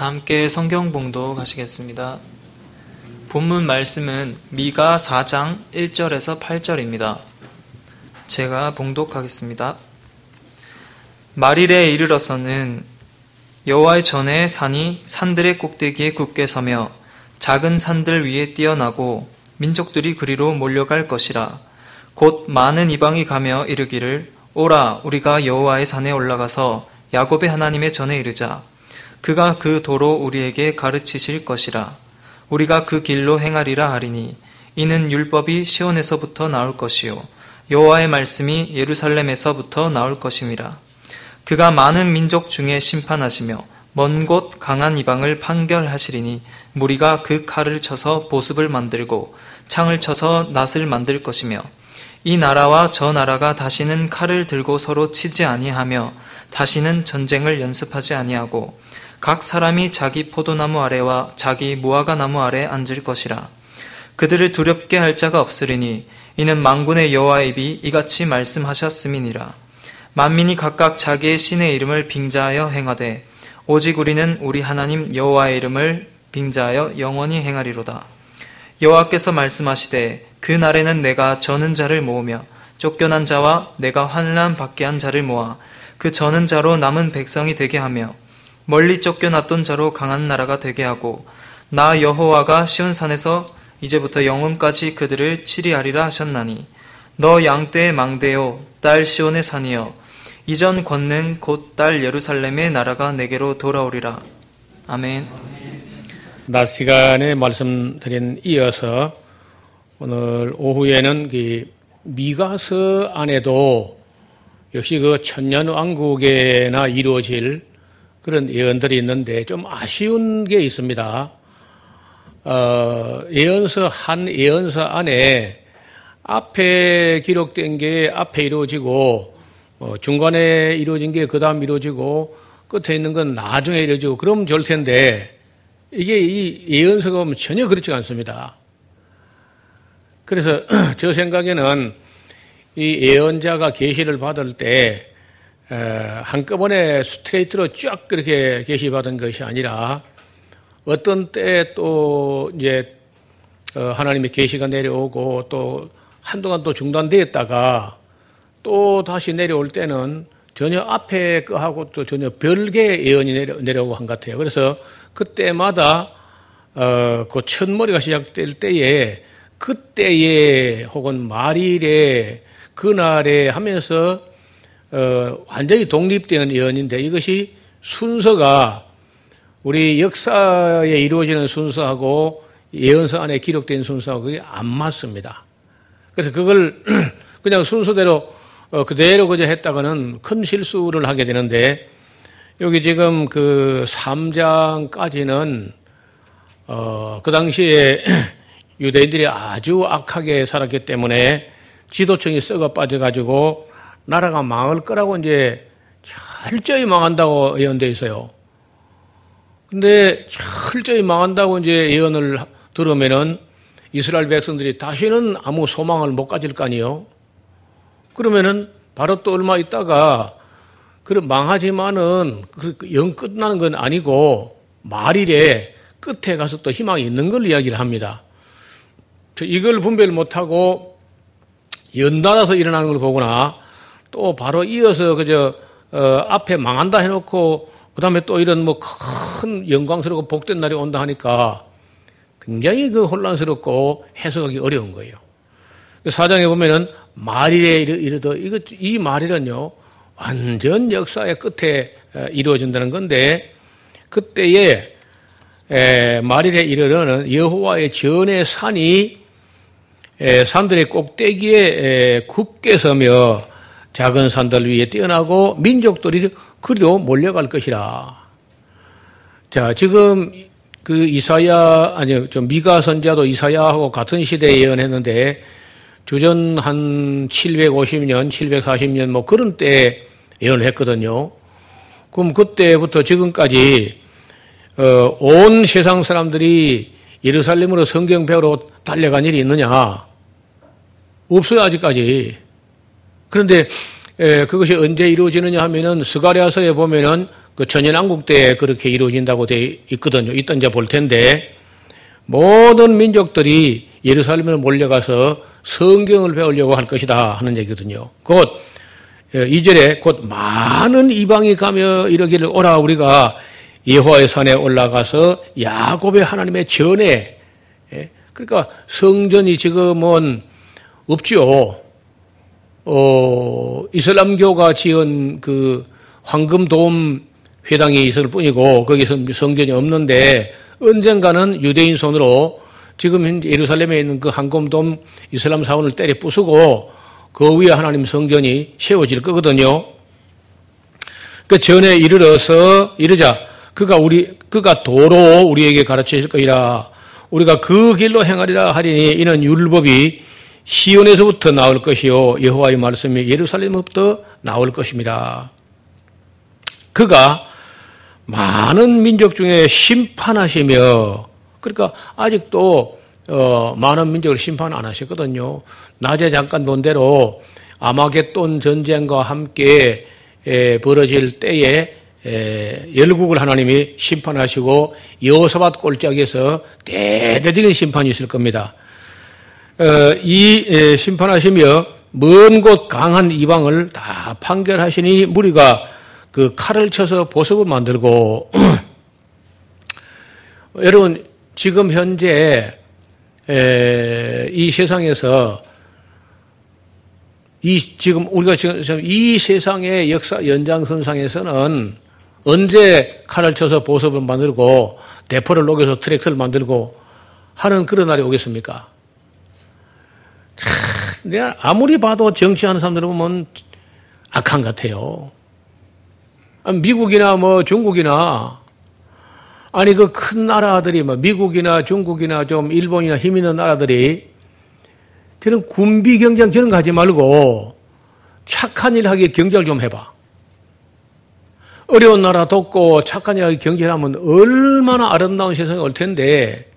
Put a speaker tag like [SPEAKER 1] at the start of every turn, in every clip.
[SPEAKER 1] 다 함께 성경 봉도 가시겠습니다. 본문 말씀은 미가 4장 1절에서 8절입니다. 제가 봉독하겠습니다. 말일에 이르러서는 여호와의 전에 산이 산들의 꼭대기에 굳게 서며 작은 산들 위에 뛰어나고 민족들이 그리로 몰려갈 것이라 곧 많은 이방이 가며 이르기를 오라 우리가 여호와의 산에 올라가서 야곱의 하나님의 전에 이르자 그가 그 도로 우리에게 가르치실 것이라. 우리가 그 길로 행하리라 하리니 이는 율법이 시온에서부터 나올 것이요 여호와의 말씀이 예루살렘에서부터 나올 것임이라. 그가 많은 민족 중에 심판하시며 먼 곳 강한 이방을 판결하시리니 무리가 그 칼을 쳐서 보습을 만들고 창을 쳐서 낫을 만들 것이며 이 나라와 저 나라가 다시는 칼을 들고 서로 치지 아니하며 다시는 전쟁을 연습하지 아니하고 각 사람이 자기 포도나무 아래와 자기 무화과 나무 아래 앉을 것이라. 그들을 두렵게 할 자가 없으리니 이는 망군의 여호와의 입이 이같이 말씀하셨음이니라. 만민이 각각 자기의 신의 이름을 빙자하여 행하되 오직 우리는 우리 하나님 여호와의 이름을 빙자하여 영원히 행하리로다. 여호와께서 말씀하시되 그 날에는 내가 저는 자를 모으며 쫓겨난 자와 내가 환란 받게 한 자를 모아 그 저는 자로 남은 백성이 되게 하며 멀리 쫓겨났던 자로 강한 나라가 되게 하고 나 여호와가 시온 산에서 이제부터 영원까지 그들을 치리하리라 하셨나니 너 양떼의 망대요 딸 시온의 산이여 이전 권능 곧 딸 예루살렘의 나라가 내게로 돌아오리라 아멘.
[SPEAKER 2] 낮 시간에 말씀드린 이어서 오늘 오후에는 그 미가서 안에도 역시 그 천년 왕국에나 이루어질 그런 예언들이 있는데 좀 아쉬운 게 있습니다. 어, 예언서 한 예언서 안에 앞에 기록된 게 앞에 이루어지고 어, 중간에 이루어진 게 그 다음 이루어지고 끝에 있는 건 나중에 이루어지고 그럼 좋을 텐데 이게 이 예언서가 보면 전혀 그렇지 않습니다. 그래서 저 생각에는 이 예언자가 계시를 받을 때 한꺼번에 스트레이트로 쫙 그렇게 계시받은 것이 아니라 어떤 때 또 이제 어, 하나님의 계시가 내려오고 또 한동안 또 중단되었다가 또 다시 내려올 때는 전혀 앞에 거하고 또 전혀 별개의 예언이 내려, 내려오고 한 것 같아요. 그래서 그때마다 어, 그 첫머리가 시작될 때에 그때에 혹은 말일에 그날에 하면서 어, 완전히 독립된 예언인데 이것이 순서가 우리 역사에 이루어지는 순서하고 예언서 안에 기록된 순서하고 그게 안 맞습니다. 그래서 그걸 그냥 순서대로 어, 그대로 그저 했다가는 큰 실수를 하게 되는데 여기 지금 그 3장까지는 어, 그 당시에 유대인들이 아주 악하게 살았기 때문에 지도층이 썩어 빠져가지고 나라가 망할 거라고 이제 철저히 망한다고 예언되어 있어요. 근데 철저히 망한다고 이제 예언을 들으면은 이스라엘 백성들이 다시는 아무 소망을 못 가질 거 아니에요. 그러면은 바로 또 얼마 있다가 그런 망하지만은 그영 끝나는 건 아니고 말일에 끝에 가서 또 희망이 있는 걸 이야기를 합니다. 이걸 분별 못하고 연달아서 일어나는 걸 보거나 또 바로 이어서 그저 어, 앞에 망한다 해놓고 그 다음에 또 이런 뭐 큰 영광스럽고 복된 날이 온다 하니까 굉장히 그 혼란스럽고 해석하기 어려운 거예요. 사장에 보면은 말일에 이르더 이거 이 말일은요 완전 역사의 끝에 어, 이루어진다는 건데 그때에 말일에 이르러는 여호와의 전의 산이 산들의 꼭대기에 굳게 서며 작은 산들 위에 뛰어나고 민족들이 그리로 몰려갈 것이라. 자, 지금 그 이사야, 아니, 좀 미가 선자도 이사야하고 같은 시대에 예언했는데, 주전 한 750년, 740년 뭐 그런 때 예언을 했거든요. 그럼 그때부터 지금까지, 어, 온 세상 사람들이 예루살렘으로 성경 배우러 달려간 일이 있느냐? 없어요, 아직까지. 그런데 에, 그것이 언제 이루어지느냐 하면은 스가리아서에 보면은 그 천연왕국 때 그렇게 이루어진다고 돼 있거든요. 이따 이제 볼 텐데 모든 민족들이 예루살렘을 몰려가서 성경을 배우려고 할 것이다 하는 얘기거든요. 곧 2절에 어, 곧 많은 이방이 가며 이러기를 오라 우리가 예호와의 산에 올라가서 야곱의 하나님의 전에 예? 그러니까 성전이 지금은 없지요. 어, 이슬람교가 지은 그 황금돔 회당이 있을 뿐이고 거기서 성전이 없는데 언젠가는 유대인 손으로 지금 예루살렘에 있는 그 황금돔 이슬람 사원을 때려 부수고 그 위에 하나님 성전이 세워질 거거든요. 그 전에 이르러서 이르자 그가 우리 그가 도로 우리에게 가르쳐 줄 거이라 우리가 그 길로 행하리라 하리니 이는 율법이 시온에서부터 나올 것이요 여호와의 말씀이 예루살렘부터 나올 것입니다. 그가 많은 민족 중에 심판하시며 그러니까 아직도 어, 많은 민족을 심판 안 하셨거든요. 낮에 잠깐 본 대로 아마겟돈 전쟁과 함께 에, 벌어질 때에 에, 열국을 하나님이 심판하시고 여호사밧 골짜기에서 대대적인 심판이 있을 겁니다. 어, 이 에, 심판하시며 먼 곳 강한 이방을 다 판결하시니 무리가 그 칼을 쳐서 보석을 만들고 여러분 지금 현재 이 세상에서 이 지금 우리가 지금 이 세상의 역사 연장선상에서는 언제 칼을 쳐서 보석을 만들고 대포를 녹여서 트랙터를 만들고 하는 그런 날이 오겠습니까? 내가 아무리 봐도 정치하는 사람들 보면 악한 같아요. 미국이나 뭐 중국이나 아니 그 큰 나라들이 뭐 미국이나 중국이나 좀 일본이나 힘 있는 나라들이 저는 군비 경쟁 저런 거 하지 말고 착한 일 하기 경쟁을 좀 해봐. 어려운 나라 돕고 착한 일 하기 경쟁하면 얼마나 아름다운 세상이 올 텐데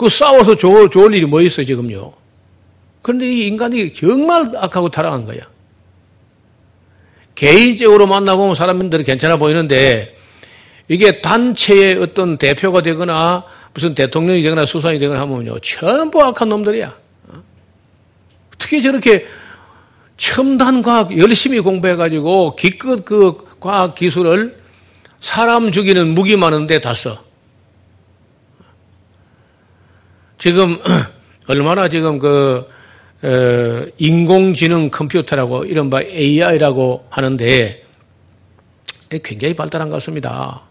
[SPEAKER 2] 그 싸워서 좋을, 좋을 일이 뭐 있어 지금요. 그런데 이 인간이 정말 악하고 타락한 거야. 개인적으로 만나보면 사람들이 괜찮아 보이는데 이게 단체의 어떤 대표가 되거나 무슨 대통령이 되거나 수상이 되거나 하면요. 전부 악한 놈들이야. 어떻게 저렇게 첨단 과학 열심히 공부해가지고 기껏 그 과학 기술을 사람 죽이는 무기 많은데 다 써. 지금 얼마나 지금 그 어, 인공지능 컴퓨터라고 이른바 AI라고 하는데 굉장히 발달한 것 같습니다.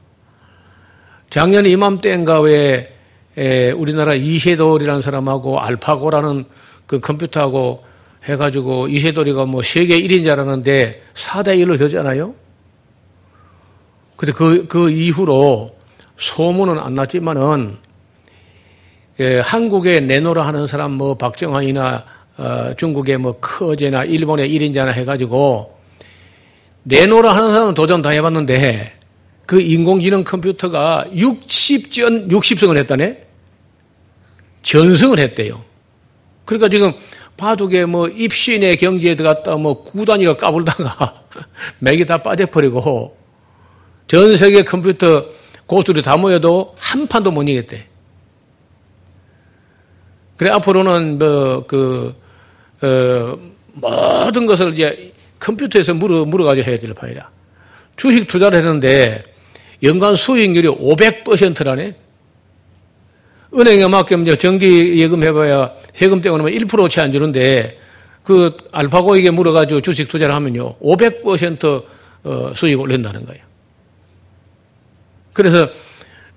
[SPEAKER 2] 작년 이맘때인가 왜 우리나라 이세돌이라는 사람하고 알파고라는 그 컴퓨터하고 해가지고 이세돌이가 뭐 세계 1인 자라는데 4대 1로 되잖아요? 근데 그, 그 이후로 소문은 안 났지만은 예, 한국에 내노라 하는 사람 뭐 박정환이나 어, 중국의 뭐 커제나 일본의 1인자나 해가지고 내노라 하는 사람은 도전 다 해봤는데 그 인공지능 컴퓨터가 60전, 60승을 했다네? 전승을 했대요. 그러니까 지금 바둑에 뭐 입신의 경지에 들어갔다 뭐 구단위가 까불다가 맥이 다 빠져버리고 전 세계 컴퓨터 고수들이 다 모여도 한 판도 못 이겼대. 그래 앞으로는 뭐그 어, 모든 것을 이제 컴퓨터에서 물어 물어가지고 해야 될 판이라. 주식 투자를 했는데 연간 수익률이 500%라네. 은행에 맡기면 정기 예금 해봐야 세금 때문에 1%채 안 주는데 그 알파고에게 물어가지고 주식 투자를 하면요. 500% 어, 수익을 낸다는 거예요. 그래서 어,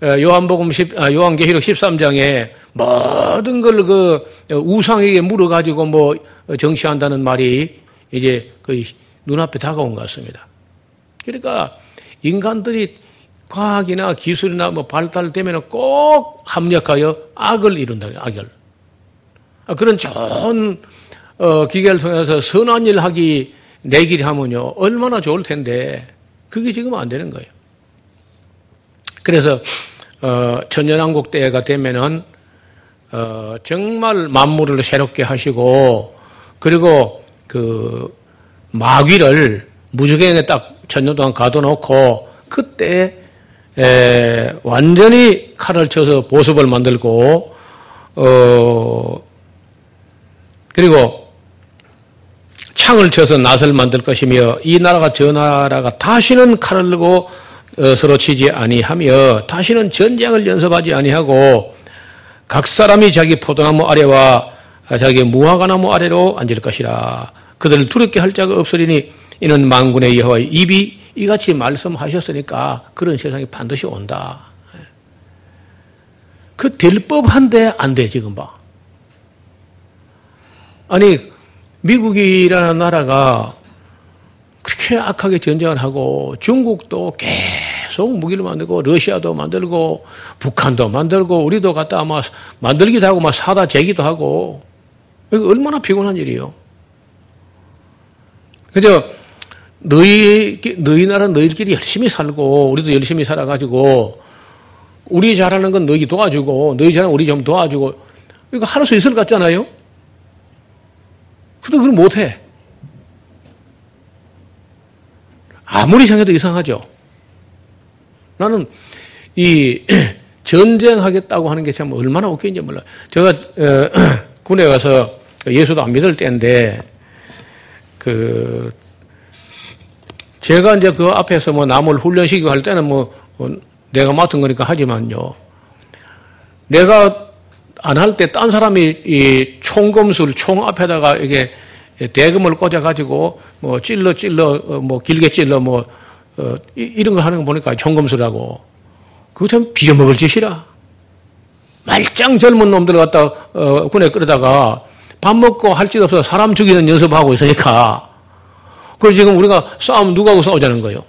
[SPEAKER 2] 요한복음 10, 아, 요한계시록 13장에 모든 걸 그 우상에게 물어가지고 뭐 정치한다는 말이 이제 거의 눈앞에 다가온 것 같습니다. 그러니까 인간들이 과학이나 기술이나 뭐 발달되면 꼭 합력하여 악을 이룬다. 악을. 아, 그런 좋은 어, 기계를 통해서 선한 일 하기 내길 하면요 얼마나 좋을 텐데 그게 지금 안 되는 거예요. 그래서 어, 천년왕국 때가 되면은 어, 정말 만물을 새롭게 하시고 그리고 그 마귀를 무적행에 딱 천년 동안 가둬놓고 그때 에, 완전히 칼을 쳐서 보습을 만들고 어 그리고 창을 쳐서 낫을 만들 것이며 이 나라가 저 나라가 다시는 칼을 들고 어, 서로 치지 아니하며 다시는 전쟁을 연습하지 아니하고 각 사람이 자기 포도나무 아래와 자기 무화과나무 아래로 앉을 것이라 그들을 두렵게 할 자가 없으리니 이는 만군의 여호와의 입이 이같이 말씀하셨으니까 그런 세상이 반드시 온다. 그 될 법한데 안 돼 지금 봐. 아니 미국이라는 나라가 그렇게 악하게 전쟁을 하고 중국도 계속 무기를 만들고 러시아도 만들고 북한도 만들고 우리도 갖다 아마 만들기도 하고 막 사다 재기도 하고 이거 얼마나 피곤한 일이에요. 그죠? 너희 너희 나라 너희들끼리 열심히 살고 우리도 열심히 살아가지고 우리 잘하는 건 너희 도와주고 너희 잘하는 우리 좀 도와주고 이거 할 수 있을 것 같잖아요. 근데 그걸 못해. 아무리 생각해도 이상하죠. 나는 이 전쟁하겠다고 하는 게 참 얼마나 웃긴지 몰라. 제가 어, 군에 가서 예수도 안 믿을 때인데 그 제가 이제 그 앞에서 뭐 남을 훈련시키고 할 때는 뭐 어, 내가 맡은 거니까 하지만요. 내가 안 할 때 딴 사람이 이 총검술 총 앞에다가 이게 대금을 꽂아가지고 뭐 찔러 찔러 어, 뭐 길게 찔러 뭐 어, 이런 거 하는 거 보니까 총검술하고 그거 참 빌어먹을 짓이라. 말짱 젊은 놈들 갖다 어, 군에 끌어다가 밥 먹고 할 짓 없어서 사람 죽이는 연습하고 있으니까 그래서 지금 우리가 싸움 누구하고 싸우자는 거예요?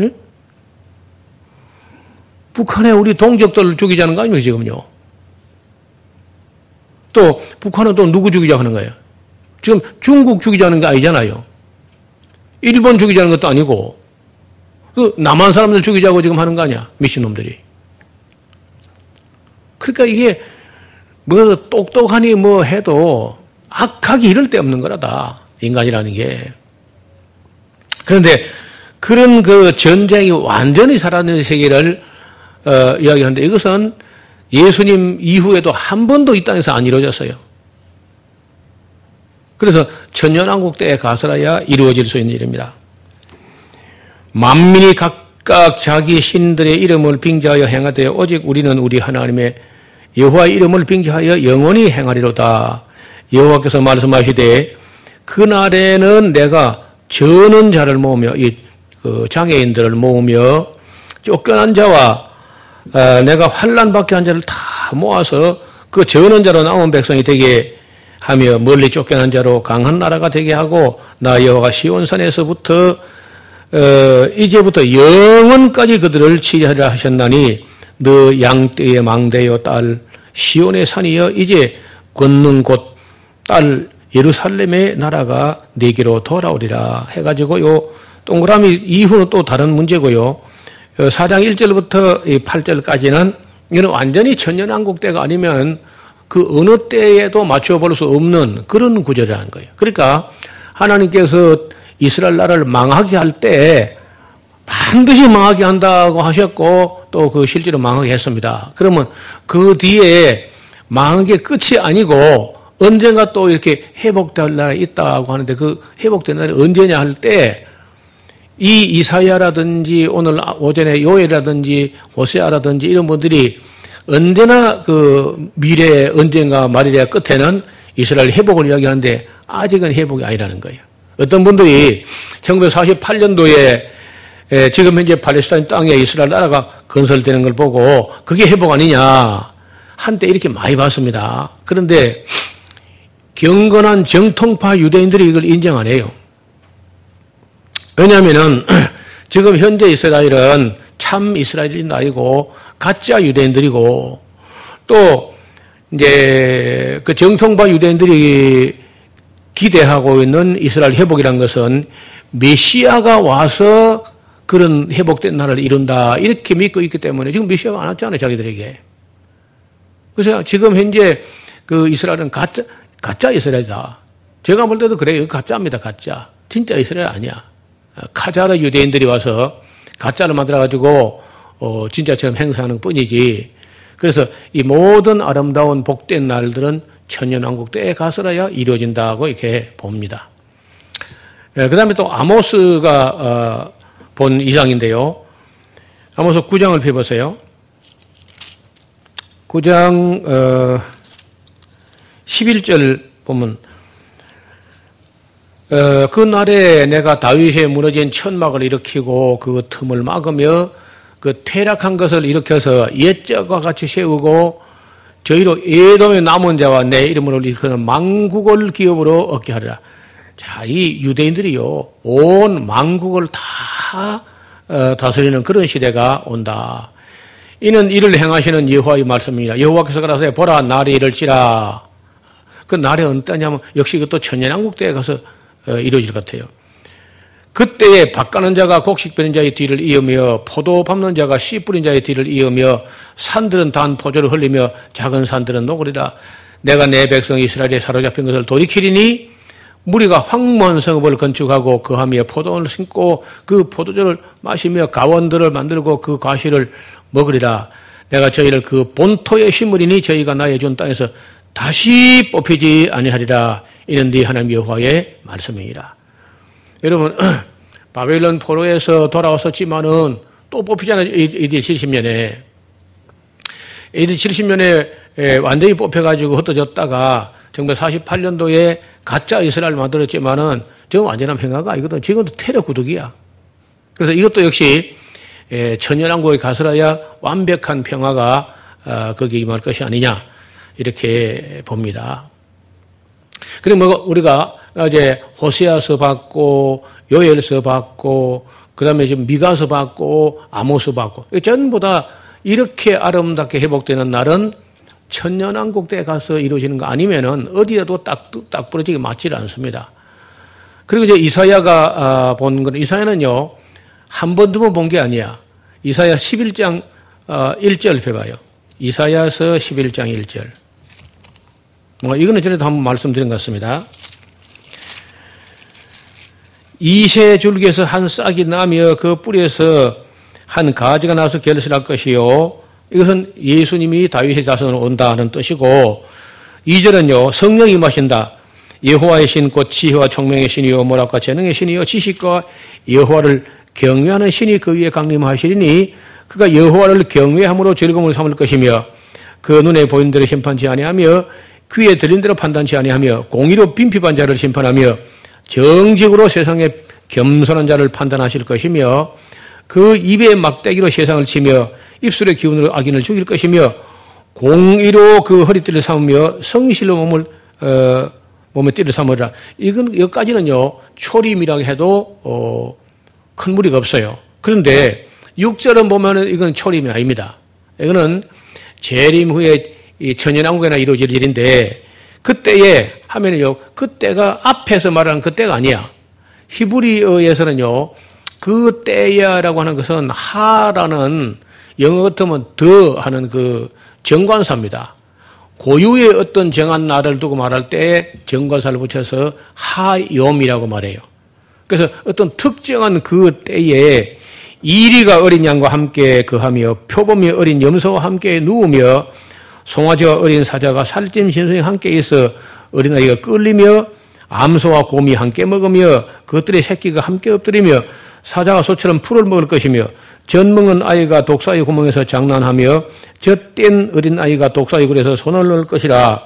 [SPEAKER 2] 응? 북한에 우리 동족들을 죽이자는 거 아니에요, 지금요? 또, 북한은 또 누구 죽이자 하는 거예요? 지금 중국 죽이자는 게 아니잖아요. 일본 죽이자는 것도 아니고, 그 남한 사람들 죽이자고 지금 하는 거 아니야? 미친놈들이. 그러니까 이게 뭐 똑똑하니 뭐 해도 악하기 이럴 데 없는 거라다. 인간이라는 게. 그런데 그런 그 전쟁이 완전히 사라진 세계를 어, 이야기하는데 이것은 예수님 이후에도 한 번도 이 땅에서 안 이루어졌어요. 그래서 천년왕국 때에 가서라야 이루어질 수 있는 일입니다. 만민이 각각 자기 신들의 이름을 빙자하여 행하되 오직 우리는 우리 하나님의 여호와의 이름을 빙자하여 영원히 행하리로다. 여호와께서 말씀하시되 그날에는 내가 저는 자를 모으며 이그 장애인들을 모으며 쫓겨난 자와 어, 내가 환란 받게 한 자를 다 모아서 그 저는 자로 남은 백성이 되게 하며 멀리 쫓겨난 자로 강한 나라가 되게 하고 나 여호와가 시온산에서부터 어, 이제부터 영원까지 그들을 치리하려 하셨나니 너 양떼의 망대여 딸 시온의 산이여 이제 걷는 곳 딸 예루살렘의 나라가 내게로 돌아오리라 해가지고 요 동그라미 이후는 또 다른 문제고요. 4장 1절부터 8절까지는 이는 완전히 천년왕국 때가 아니면 그 어느 때에도 맞춰볼 수 없는 그런 구절이라는 거예요. 그러니까 하나님께서 이스라엘 나라를 망하게 할 때 반드시 망하게 한다고 하셨고 또 그 실제로 망하게 했습니다. 그러면 그 뒤에 망한 게 끝이 아니고 언젠가 또 이렇게 회복될 날이 있다고 하는데 그 회복된 날이 언제냐 할 때 이 이사야라든지 오늘 오전에 요엘이라든지 호세아라든지 이런 분들이 언제나 그 미래 언젠가 말이랴 끝에는 이스라엘 회복을 이야기하는데 아직은 회복이 아니라는 거예요. 어떤 분들이 1948년도에 지금 현재 팔레스타인 땅에 이스라엘 나라가 건설되는 걸 보고 그게 회복 아니냐 한때 이렇게 많이 봤습니다. 그런데 경건한 정통파 유대인들이 이걸 인정 안 해요. 왜냐하면은 지금 현재 이스라엘은 참 이스라엘이 아니고 가짜 유대인들이고 또 이제 그 정통파 유대인들이 기대하고 있는 이스라엘 회복이란 것은 메시아가 와서 그런 회복된 나라를 이룬다 이렇게 믿고 있기 때문에 지금 메시아가 안 왔잖아요 자기들에게. 그래서 지금 현재 그 이스라엘은 가짜 가짜 이스라엘이다. 제가 볼 때도 그래요. 가짜입니다. 가짜. 진짜 이스라엘 아니야. 카자르 유대인들이 와서 가짜를 만들어가지고 어, 진짜처럼 행사하는 뿐이지. 그래서 이 모든 아름다운 복된 날들은 천년왕국 때에 가서라야 이루어진다고 이렇게 봅니다. 예, 그 다음에 또 아모스가 어, 본 이상인데요. 아모스 9장을 펴보세요. 9장 어, 11절 보면 어, 그 날에 내가 다윗의 무너진 천막을 일으키고 그 틈을 막으며 그 퇴락한 것을 일으켜서 옛적과 같이 세우고 저희로 예돔의 남은 자와 내 이름으로 일컫는 망국을 기업으로 얻게 하리라. 자, 이 유대인들이요, 온 망국을 다 어, 다스리는 그런 시대가 온다. 이는 이를 행하시는 여호와의 말씀입니다. 여호와께서 그러세요. 보라, 날이 이럴지라. 그 날이 언제냐면 역시 그것도 천년왕국 때에 가서 어, 이루어질 것 같아요. 그때에 밭 가는 자가 곡식 베는 자의 뒤를 이으며 포도 밟는 자가 씨 뿌린 자의 뒤를 이으며 산들은 단 포도를 흘리며 작은 산들은 녹으리라. 내가 내 백성 이스라엘에 사로잡힌 것을 돌이키리니 무리가 황무한 성읍을 건축하고 그 하미에 포도를 심고 그 포도주를 마시며 가원들을 만들고 그 과실을 먹으리라. 내가 저희를 그 본토에 심으리니 저희가 나의 준 땅에서 다시 뽑히지 아니하리라. 이는 네 하나님 여호와의 말씀이니라. 여러분 바벨론 포로에서 돌아왔었지만은 또 뽑히잖아요. AD 70년에 AD 70년에 완전히 뽑혀가지고 흩어졌다가 정말 48년도에 가짜 이스라엘 만들었지만은 지금 완전한 평화가 아니거든. 지금도 테러 구독이야. 그래서 이것도 역시 천연왕국에 가서라야 완벽한 평화가 어, 거기 임할 것이 아니냐 이렇게 봅니다. 그리고 뭐 우리가 이제 호세아서 받고 요엘서 받고 그다음에 지금 미가서 받고 아모스 받고 전부 다 이렇게 아름답게 회복되는 날은 천년왕국 때 가서 이루어지는 거 아니면은 어디에도 딱, 딱 부러지게 맞지 않습니다. 그리고 이제 이사야가 아, 본 거는 이사야는요, 한 번, 두 번 본 게 아니야. 이사야 11장 1절 어, 펴봐요. 이사야서 11장 1절. 뭐, 이거는 전에도 한번 말씀드린 것 같습니다. 이세 줄기에서 한 싹이 나며 그 뿌리에서 한 가지가 나서 결실할 것이요. 이것은 예수님이 다윗의 자손으로 온다는 뜻이고 2절은요. 성령이 임하신다. 여호와의 신, 곧 지혜와 총명의 신이요 모락과 재능의 신이요 지식과 여호와를 경외하는 신이 그 위에 강림하시리니 그가 여호와를 경외함으로 즐거움을 삼을 것이며 그 눈에 보인 대로 심판치 아니하며 귀에 들린 대로 판단치 아니하며 공의로 빈핍한 자를 심판하며 정직으로 세상에 겸손한 자를 판단하실 것이며 그 입의 막대기로 세상을 치며 입술의 기운으로 악인을 죽일 것이며 공의로 그 허리띠를 삼으며 성실로 몸을 어, 몸의 띠를 삼으라. 이건 여기까지는요 초림이라고 해도 어, 큰 무리가 없어요. 그런데 6절은 보면은 이건 초림이 아닙니다. 이거는 재림 후에 이 천연왕국에나 이루어질 일인데 그때에 하면은요 그때가 앞에서 말하는 그때가 아니야. 히브리어에서는요 그 때야라고 하는 것은 하라는 영어 같으면 더 하는 그 정관사입니다. 고유의 어떤 정한 날을 두고 말할 때 정관사를 붙여서 하염이라고 말해요. 그래서 어떤 특정한 그 때에 이리가 어린 양과 함께 그하며 표범이 어린 염소와 함께 누우며 송아지와 어린 사자가 살찜 신성이 함께 있어 어린아이가 끌리며 암소와 곰이 함께 먹으며 그것들의 새끼가 함께 엎드리며 사자가 소처럼 풀을 먹을 것이며 젖먹은 아이가 독사의 구멍에서 장난하며 젖뗀 어린 아이가 독사의 굴에서 손을 넣을 것이라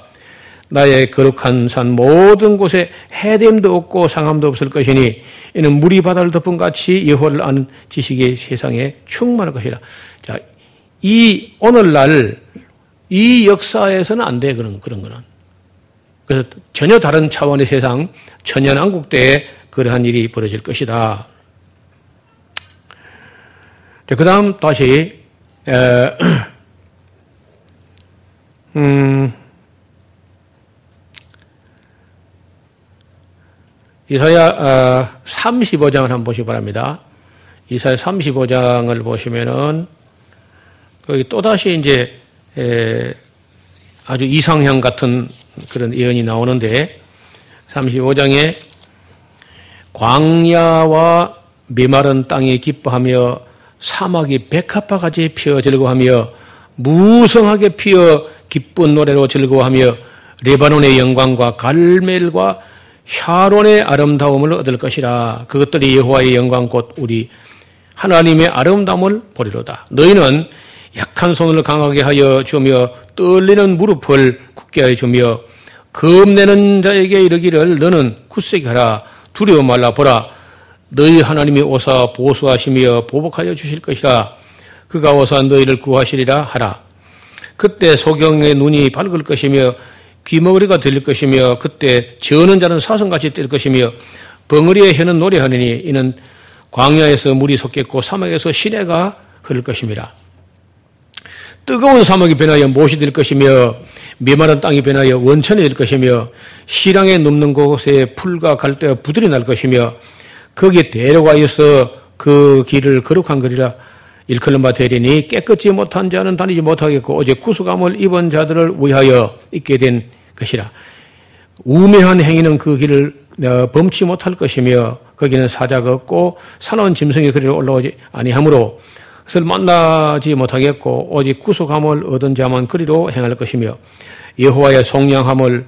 [SPEAKER 2] 나의 거룩한 산 모든 곳에 해됨도 없고 상함도 없을 것이니 이는 물이 바다를 덮은 같이 여호와를 아는 지식이 세상에 충만할 것이라. 자, 이 오늘날 이 역사에서는 안 돼 그런 그런 거는. 그래서 전혀 다른 차원의 세상 천연왕국 때에 그러한 일이 벌어질 것이다. 그 다음 다시, 에, 음, 이사야 어, 35장을 한번 보시기 바랍니다. 이사야 35장을 보시면은 거기 또다시 이제 에, 아주 이상형 같은 그런 예언이 나오는데 35장에 광야와 메마른 땅이 기뻐하며 사막이 백합화같이 피어 즐거워하며 무성하게 피어 기쁜 노래로 즐거워하며 레바논의 영광과 갈멜과 샤론의 아름다움을 얻을 것이라. 그것들이 여호와의 영광 곧 우리 하나님의 아름다움을 보리로다. 너희는 약한 손을 강하게 하여 주며 떨리는 무릎을 굳게 하여 주며 겁내는 자에게 이르기를 너는 굳세게 하라. 두려워 말라 보라. 너희 하나님이 오사 보수하시며 보복하여 주실 것이라. 그가 오사 너희를 구하시리라 하라. 그때 소경의 눈이 밝을 것이며 귀머거리가 들릴 것이며 그때 저는 자는 사성같이 뛸 것이며 벙어리의 혀는 노래하느니 이는 광야에서 물이 솟겠고 사막에서 시내가 흐를 것입니다. 뜨거운 사막이 변하여 못이 될 것이며 메마른 땅이 변하여 원천이 될 것이며 시랑에 눕는 곳에 풀과 갈대와 부들이 날 것이며 거기에 대로가 있어 그 길을 거룩한 거리라 일컬는 바 되리니 깨끗이 못한 자는 다니지 못하겠고 어제 구수감을 입은 자들을 위하여 있게 된 것이라. 우매한 행위는 그 길을 어, 범치 못할 것이며 거기는 사자가 없고 사나운 짐승이 그리로 올라오지 아니하므로 그것을 만나지 못하겠고 오직 구속함을 얻은 자만 그리로 행할 것이며 여호와의 송량함을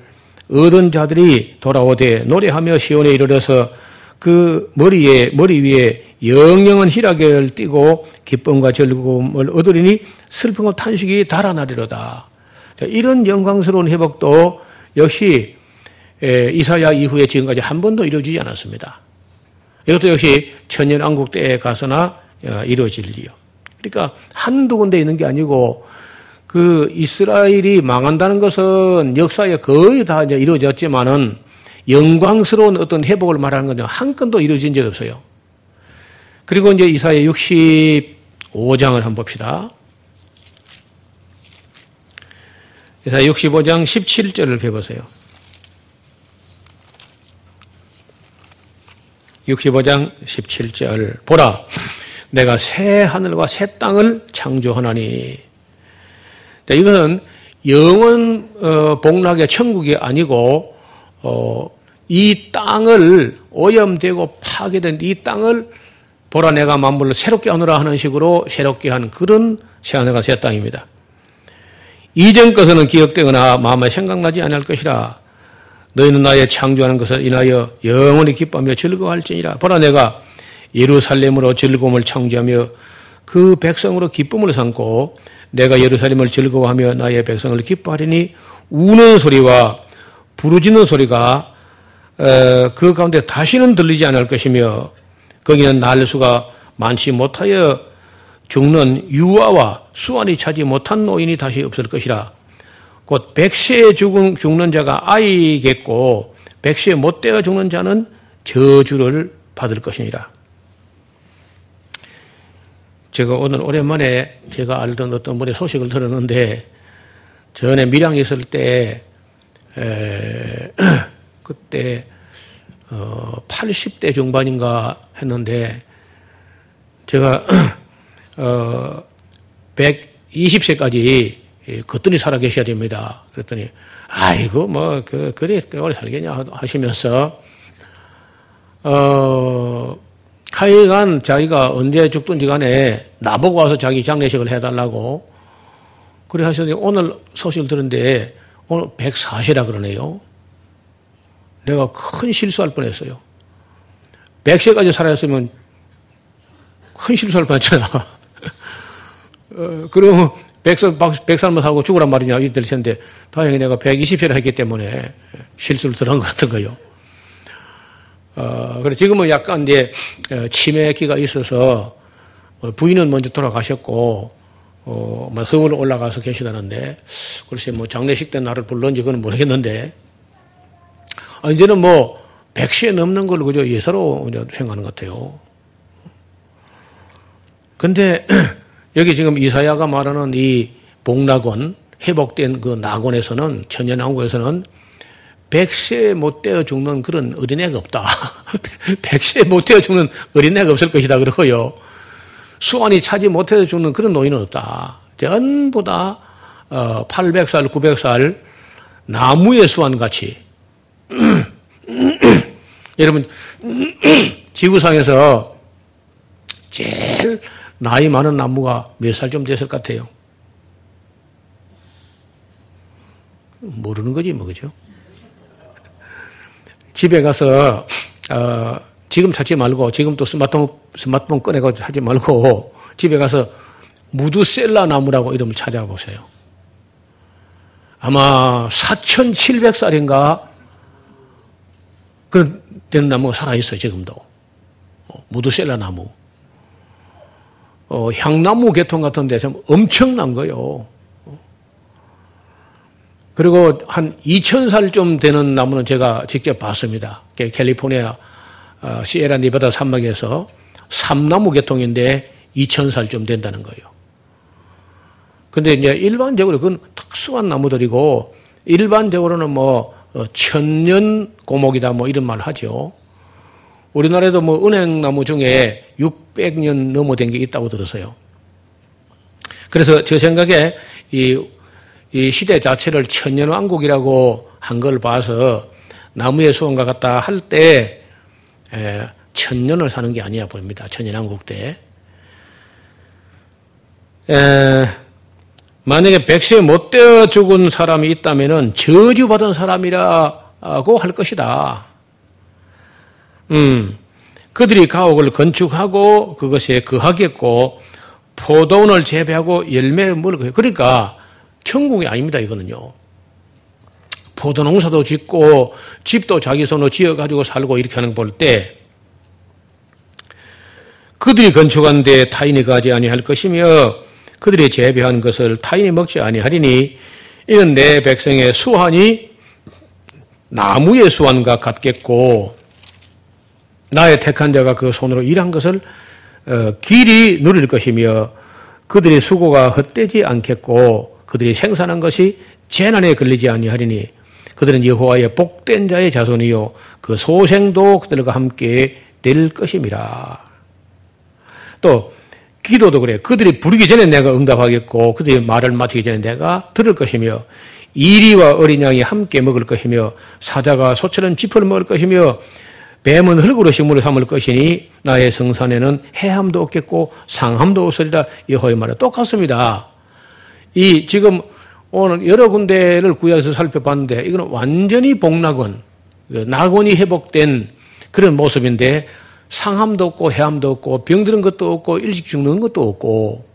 [SPEAKER 2] 얻은 자들이 돌아오되 노래하며 시온에 이르러서 그 머리에 머리 위에 영영한 희락을 띠고 기쁨과 즐거움을 얻으리니 슬픔과 탄식이 달아나리로다. 이런 영광스러운 회복도 역시 이사야 이후에 지금까지 한 번도 이루어지지 않았습니다. 이것도 역시 천년 왕국 때에 가서나 어, 이루어질 리요. 그러니까 한두 군데 있는 게 아니고 그 이스라엘이 망한다는 것은 역사에 거의 다 이제 이루어졌지만은 영광스러운 어떤 회복을 말하는 건한 건도 이루어진 적이 없어요. 그리고 이제 이사야 65장을 한번 봅시다. 이사야 65장 17절을 펴보세요. 65장 17절 보라 내가 새 하늘과 새 땅을 창조하나니 이것은 영원 어, 복락의 천국이 아니고 어, 이 땅을 오염되고 파괴된 이 땅을 보라 내가 만물을 새롭게 하느라 하는 식으로 새롭게 한 그런 새 하늘과 새 땅입니다. 이전 것은 기억되거나 마음에 생각나지 않을 것이라 너희는 나의 창조하는 것을 인하여 영원히 기뻐하며 즐거워할지니라. 보라 내가 예루살렘으로 즐거움을 창조하며 그 백성으로 기쁨을 삼고 내가 예루살렘을 즐거워하며 나의 백성을 기뻐하리니 우는 소리와 부르짖는 소리가 그 가운데 다시는 들리지 않을 것이며 거기는 날수가 많지 못하여 죽는 유아와 수완이 차지 못한 노인이 다시 없을 것이라. 곧 백세에 죽은, 죽는 자가 아이겠고 백세에 못 되어 죽는 자는 저주를 받을 것이니라. 제가 오늘 오랜만에 제가 알던 어떤 분의 소식을 들었는데 전에 밀양에 있을 때 에, 그때 어, 80대 중반인가 했는데 제가 어, 120세까지 겉들이 살아 계셔야 됩니다. 그랬더니 아이고 뭐 그 그래 오래 살겠냐 하시면서 어 하여간 자기가 언제 죽든지 간에 나보고 와서 자기 장례식을 해달라고 그래 하셔서 오늘 소식을 들었는데 오늘 104세라 그러네요. 내가 큰 실수할 뻔했어요. 100세까지 살아있으면 큰 실수할 뻔했잖아. 어, 그러면 100살, 100살만 살고 죽으란 말이냐, 이럴 텐데, 다행히 내가 120세를 했기 때문에 실수를 들은 것 같은 거요. 어, 그래, 지금은 약간 이제 어, 치매기가 있어서 어, 부인은 먼저 돌아가셨고, 어, 뭐 서울 올라가서 계시다는데, 글쎄 뭐 장례식 때 나를 불렀는지 그건 모르겠는데, 아, 이제는 뭐, 100시에 넘는 걸 그저 예사로 생각하는 것 같아요. 근데, 여기 지금 이사야가 말하는 이 복락원, 회복된 그 낙원에서는, 천연왕국에서는 100세 못 되어 죽는 그런 어린애가 없다. 100세 못 되어 죽는 어린애가 없을 것이다. 그러고요. 수완이 차지 못해서 죽는 그런 노인은 없다. 전부 다 800살, 어, 900살 나무의 수완 같이 여러분, 지구상에서 제일 나이 많은 나무가 몇살좀 됐을 것 같아요? 모르는 거지, 뭐, 그죠? 집에 가서, 어, 지금 찾지 말고, 지금 또 스마트폰, 스마트폰 꺼내고 하지 말고, 집에 가서 무드셀라 나무라고 이름을 찾아보세요. 아마 4,700살인가 그런 되는 나무가 살아있어요, 지금도. 어, 무드셀라 나무. 어, 향나무 계통 같은데 좀 엄청난 거요. 그리고 한 2,000살 좀 되는 나무는 제가 직접 봤습니다. 캘리포니아 어, 시에라 니바다 산막에서 삼나무 계통인데 2,000살 좀 된다는 거예요. 근데 이제 일반적으로 그건 특수한 나무들이고 일반적으로는 뭐 어, 천년 고목이다 뭐 이런 말 하죠. 우리나라에도 뭐 은행나무 중에 600년 넘어된 게 있다고 들었어요. 그래서 제 생각에 이, 이 시대 자체를 천년왕국이라고 한 걸 봐서 나무의 수원과 같다 할 때 천년을 사는 게 아니야 보입니다. 천년왕국 때. 에, 만약에 백세 못 되어 죽은 사람이 있다면 저주받은 사람이라고 할 것이다. 음, 그들이 가옥을 건축하고 그것에 거하겠고 포도원을 재배하고 열매를 먹을 그러니까 천국이 아닙니다, 이거는요. 포도 농사도 짓고 집도 자기 손으로 지어 가지고 살고 이렇게 하는 볼때 그들이 건축한 데 타인이 가지 아니할 것이며 그들이 재배한 것을 타인이 먹지 아니하리니 이는 내 백성의 수환이 나무의 수환과 같겠고 나의 택한 자가 그 손으로 일한 것을 어, 길이 누릴 것이며 그들의 수고가 헛되지 않겠고 그들이 생산한 것이 재난에 걸리지 아니하리니 그들은 여호와의 복된 자의 자손이요 그 소생도 그들과 함께 될 것임이라. 또 기도도 그래. 그들이 부르기 전에 내가 응답하겠고 그들이 말을 마치기 전에 내가 들을 것이며 이리와 어린 양이 함께 먹을 것이며 사자가 소처럼 지푸를 먹을 것이며 뱀은 흙으로 식물을 삼을 것이니 나의 성산에는 해함도 없겠고 상함도 없으리라 여호와의 말에 똑같습니다. 이 지금 오늘 여러 군데를 구약에서 살펴봤는데 이거는 완전히 복락원, 그 낙원이 회복된 그런 모습인데 상함도 없고 해함도 없고 병드는 것도 없고 일찍 죽는 것도 없고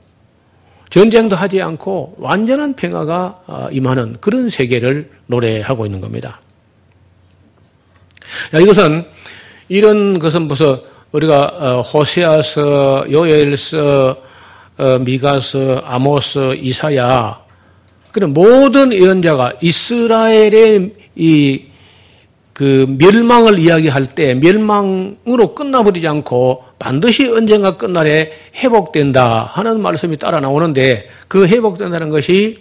[SPEAKER 2] 전쟁도 하지 않고 완전한 평화가 어, 임하는 그런 세계를 노래하고 있는 겁니다. 이것은 이런 것은 무슨 우리가 어, 호세아서, 요엘서, 어, 미가서, 아모스, 이사야 그런 모든 예언자가 이스라엘의 이 그 멸망을 이야기할 때 멸망으로 끝나버리지 않고 반드시 언젠가 끝날에 회복된다 하는 말씀이 따라 나오는데 그 회복된다는 것이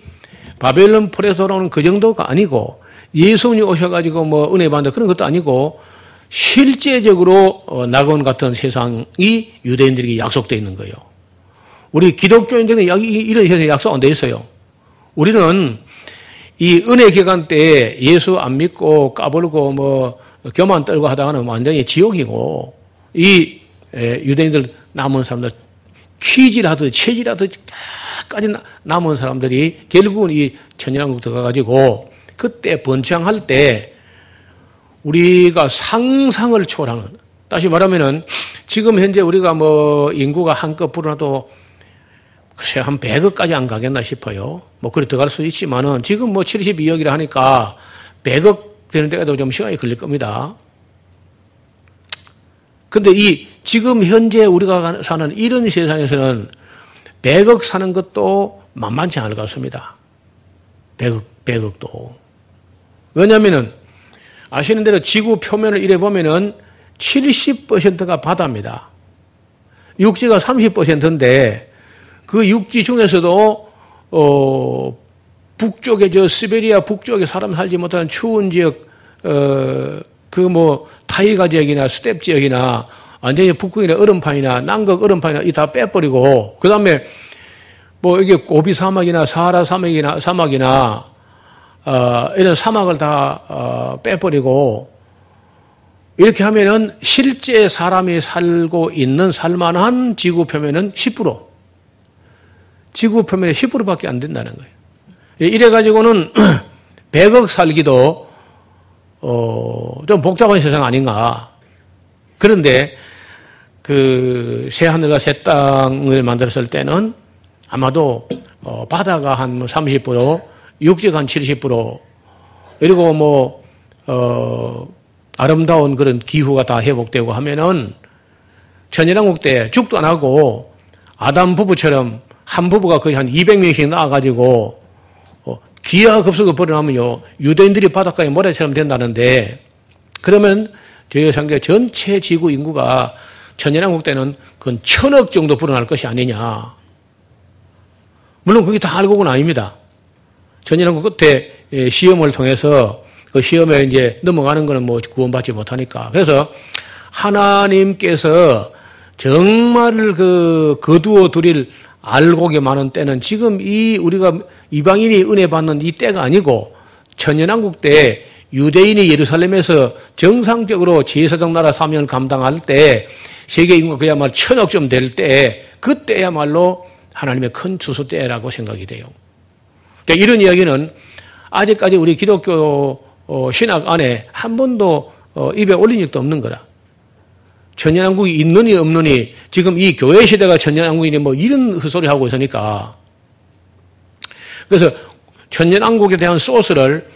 [SPEAKER 2] 바벨론 풀에서 돌아오는 그 정도가 아니고 예수님이 오셔가지고 뭐 은혜 받는 그런 것도 아니고 실제적으로 어, 낙원 같은 세상이 유대인들에게 약속되어 있는 거예요. 우리 기독교인들은 이런 세상에 약속 안 돼 있어요. 우리는 이 은혜 기간 때 예수 안 믿고 까불고 뭐 교만 떨고 하다가는 완전히 지옥이고 이 유대인들 남은 사람들 퀴즈라도 체질라도 까지 남은 사람들이 결국은 이 천연왕국 들어가가지고 그때 번창할 때 우리가 상상을 초월하는 다시 말하면은 지금 현재 우리가 뭐 인구가 한꺼풀로라도 글쎄 한 100억까지 안 가겠나 싶어요. 뭐 그래 들어갈 수 있지만은 지금 뭐 72억이라 하니까 100억 되는 데가 좀 시간이 걸릴 겁니다. 근데 이 지금 현재 우리가 사는 이런 세상에서는 100억 사는 것도 만만치 않을 것 같습니다. 100억, 100억도. 왜냐면은 아시는 대로 지구 표면을 이래 보면은 70%가 바다입니다. 육지가 30%인데 그 육지 중에서도 어 북쪽에 저 시베리아 북쪽에 사람 살지 못하는 추운 지역 어 그 뭐 타이가 지역이나 스텝 지역이나 완전히 북극이나 얼음판이나 남극 얼음판이나 이 다 빼버리고 그 다음에 뭐 이게 고비 사막이나 사하라 사막이나 사막이나 어 이런 사막을 다 어, 빼버리고 이렇게 하면은 실제 사람이 살고 있는 살만한 지구 표면은 10%. 지구 표면의 10%밖에 안 된다는 거예요. 이래가지고는 100억 살기도, 어, 좀 복잡한 세상 아닌가. 그런데 그 새 하늘과 새 땅을 만들었을 때는 아마도 어, 바다가 한 30%, 뭐 육지가 한 70%, 그리고 뭐, 어, 아름다운 그런 기후가 다 회복되고 하면은 천연왕국 때 죽도 안 하고 아담 부부처럼 한 부부가 거의 한 200명씩 나와가지고 어, 기하급수가 벌어나면요 유대인들이 바닷가에 모래처럼 된다는데 그러면 저희 상계 전체 지구 인구가 천연왕국 때는 그 천억 정도 불어날 것이 아니냐. 물론 그게 다 알고는 아닙니다. 천연왕국 끝에 예, 시험을 통해서 그 시험에 이제 넘어가는 거는 뭐 구원받지 못하니까. 그래서 하나님께서 정말 그 거두어 드릴 알곡이 많은 때는 지금 이 우리가 이방인이 은혜 받는 이 때가 아니고 천연왕국 때 유대인이 예루살렘에서 정상적으로 제사장 나라 사명을 감당할 때 세계 인구가 그야말로 천억쯤 될 때 그때야말로 하나님의 큰 추수 때라고 생각이 돼요. 그러니까 이런 이야기는 아직까지 우리 기독교 어, 신학 안에 한 번도 어, 입에 올린 적도 없는 거라. 천연왕국이 있느니 없느니 지금 이 교회 시대가 천연왕국이니 뭐 이런 헛소리 하고 있으니까. 그래서 천연왕국에 대한 소스를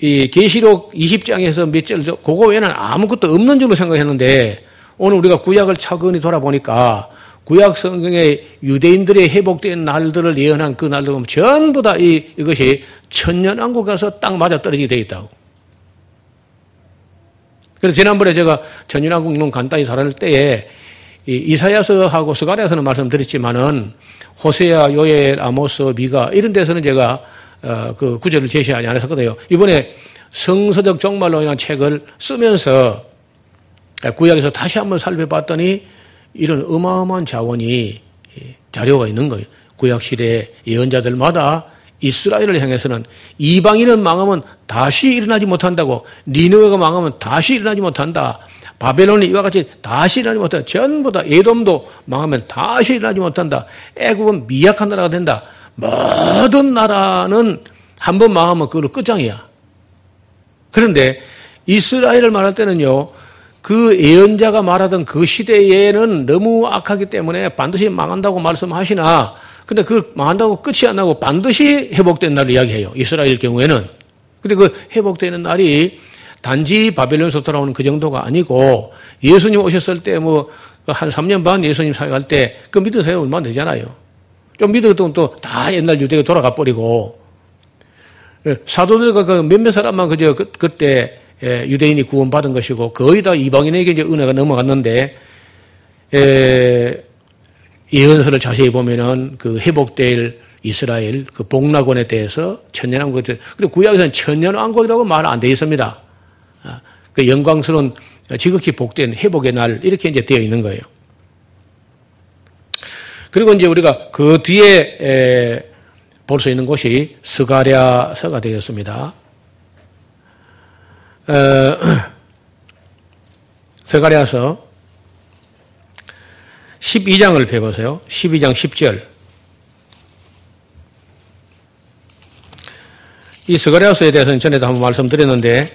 [SPEAKER 2] 이 계시록 20장에서 몇 절, 그거 외에는 아무것도 없는 줄로 생각했는데 오늘 우리가 구약을 차근히 돌아보니까 구약 성경에 유대인들의 회복된 날들을 예언한 그 날들 보면 전부 다 이, 이것이 천년왕국 가서 딱 맞아 떨어지게 되어 있다고. 그래서 지난번에 제가 천년왕국 론 간단히 다룰 때에 이사야서하고 스가랴서는 말씀드렸지만은 호세아, 요엘, 아모스, 미가 이런 데서는 제가 어, 그 구절을 제시하지 않았었거든요. 이번에 성서적 정말로 인한 책을 쓰면서 구약에서 다시 한번 살펴봤더니 이런 어마어마한 자원이 자료가 있는 거예요. 구약 시대 예언자들마다 이스라엘을 향해서는 이방인은 망하면 다시 일어나지 못한다고 니느웨가 망하면 다시 일어나지 못한다. 바벨론이 이와 같이 다시 일어나지 못한다. 전부 다 에돔도 망하면 다시 일어나지 못한다. 애국은 미약한 나라가 된다. 모든 나라는 한 번 망하면 그걸로 끝장이야. 그런데 이스라엘을 말할 때는요. 그 예언자가 말하던 그 시대에는 너무 악하기 때문에 반드시 망한다고 말씀하시나 근데 그 망한다고 끝이 안 나고 반드시 회복된 날을 이야기해요. 이스라엘 경우에는. 근데 그 회복되는 날이 단지 바벨론에서 돌아오는 그 정도가 아니고 예수님 오셨을 때 뭐 한 3년 반 예수님 사역할 때그 사역 얼마 되잖아요. 좀 믿었던 또 다 옛날 유대가 돌아가 버리고 예, 사도들과 그 몇몇 사람만 그저 그, 그때 예, 유대인이 구원받은 것이고 거의 다 이방인에게 이제 은혜가 넘어갔는데 예, 예언서를 자세히 보면은 그 회복될 이스라엘 그 복락원에 대해서 천년왕국 그리고 구약에서는 천년왕국이라고 말안 되어 있습니다. 아, 그 영광스러운 지극히 복된 회복의 날 이렇게 이제 되어 있는 거예요. 그리고 이제 우리가 그 뒤에 볼 수 있는 곳이 스가랴서가 되겠습니다. 스가랴서 12장을 펴보세요. 12장 10절. 이 스가랴서에 대해서는 전에도 한번 말씀드렸는데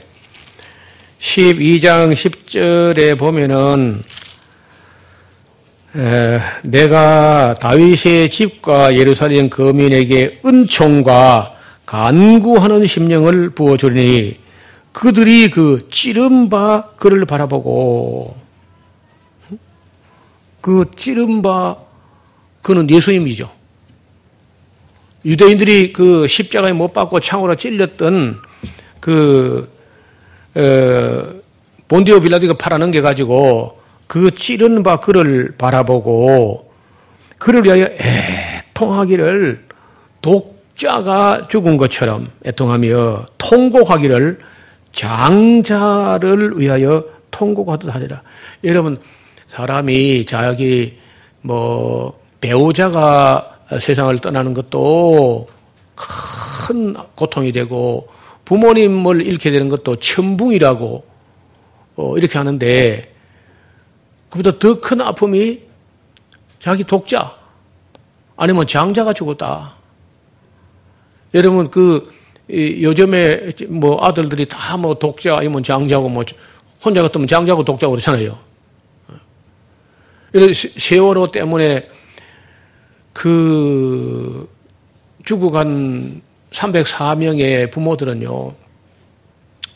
[SPEAKER 2] 12장 10절에 보면은 내가 다윗의 집과 예루살렘 거민에게 은총과 간구하는 심령을 부어주리니 그들이 그 찌른 바 그를 바라보고 그 찌른 바 그는 예수님이죠. 유대인들이 그 십자가에 못 박고 창으로 찔렸던 그 어, 본디오 빌라디가 팔아넘겨 가지고 그 찌른 바 그를 바라보고 그를 위하여 애통하기를 독자가 죽은 것처럼 애통하며 통곡하기를 장자를 위하여 통곡하듯 하리라. 여러분 사람이 자기 뭐 배우자가 세상을 떠나는 것도 큰 고통이 되고 부모님을 잃게 되는 것도 천붕이라고 어, 이렇게 하는데 그보다 더 큰 아픔이 자기 독자 아니면 장자가 죽었다. 여러분 그 요즘에 뭐 아들들이 다 뭐 독자 아니면 장자고 뭐 혼자 같으면 장자고 독자고 그렇잖아요. 세월호 때문에 그 죽어간 304명의 부모들은요,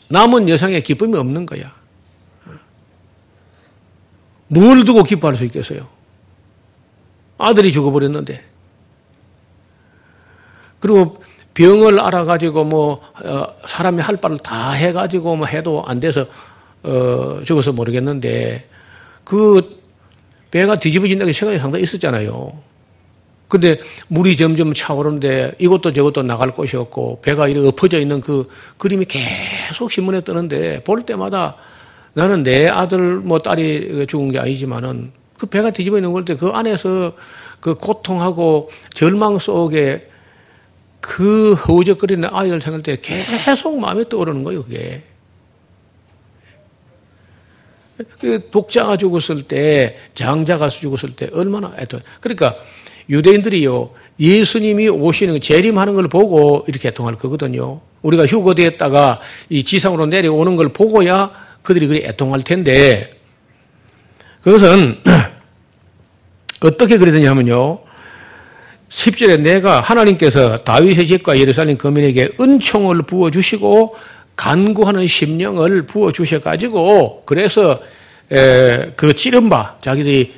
[SPEAKER 2] 남은 여성의 기쁨이 없는 거야. 뭘 두고 기뻐할 수 있겠어요? 아들이 죽어버렸는데. 그리고 병을 알아가지고 뭐, 어, 사람이 할 바를 다 해가지고 뭐 해도 안 돼서, 어, 죽어서 모르겠는데, 그 배가 뒤집어진다는 생각이 상당히 있었잖아요. 근데 물이 점점 차오르는데 이것도 저것도 나갈 곳이 없고 배가 이렇게 엎어져 있는 그 그림이 계속 신문에 뜨는데 볼 때마다 나는 내 아들 뭐 딸이 죽은 게 아니지만은 그 배가 뒤집어 있는 걸 때 그 안에서 그 고통하고 절망 속에 그 허우적거리는 아이를 생각할 때 계속 마음에 떠오르는 거예요, 그게. 그 독자가 죽었을 때, 장자가 죽었을 때 얼마나 애도. 그러니까 유대인들이요, 예수님이 오시는, 재림하는 걸 보고 이렇게 애통할 거거든요. 우리가 휴거되었다가 이 지상으로 내려오는 걸 보고야 그들이 그리 애통할 텐데, 그것은 어떻게 그러더냐 하면요. 10절에 내가 하나님께서 다윗의 집과 예루살렘 거민에게 은총을 부어주시고 간구하는 심령을 부어 주셔 가지고 그래서 그 찌른 바 자기들이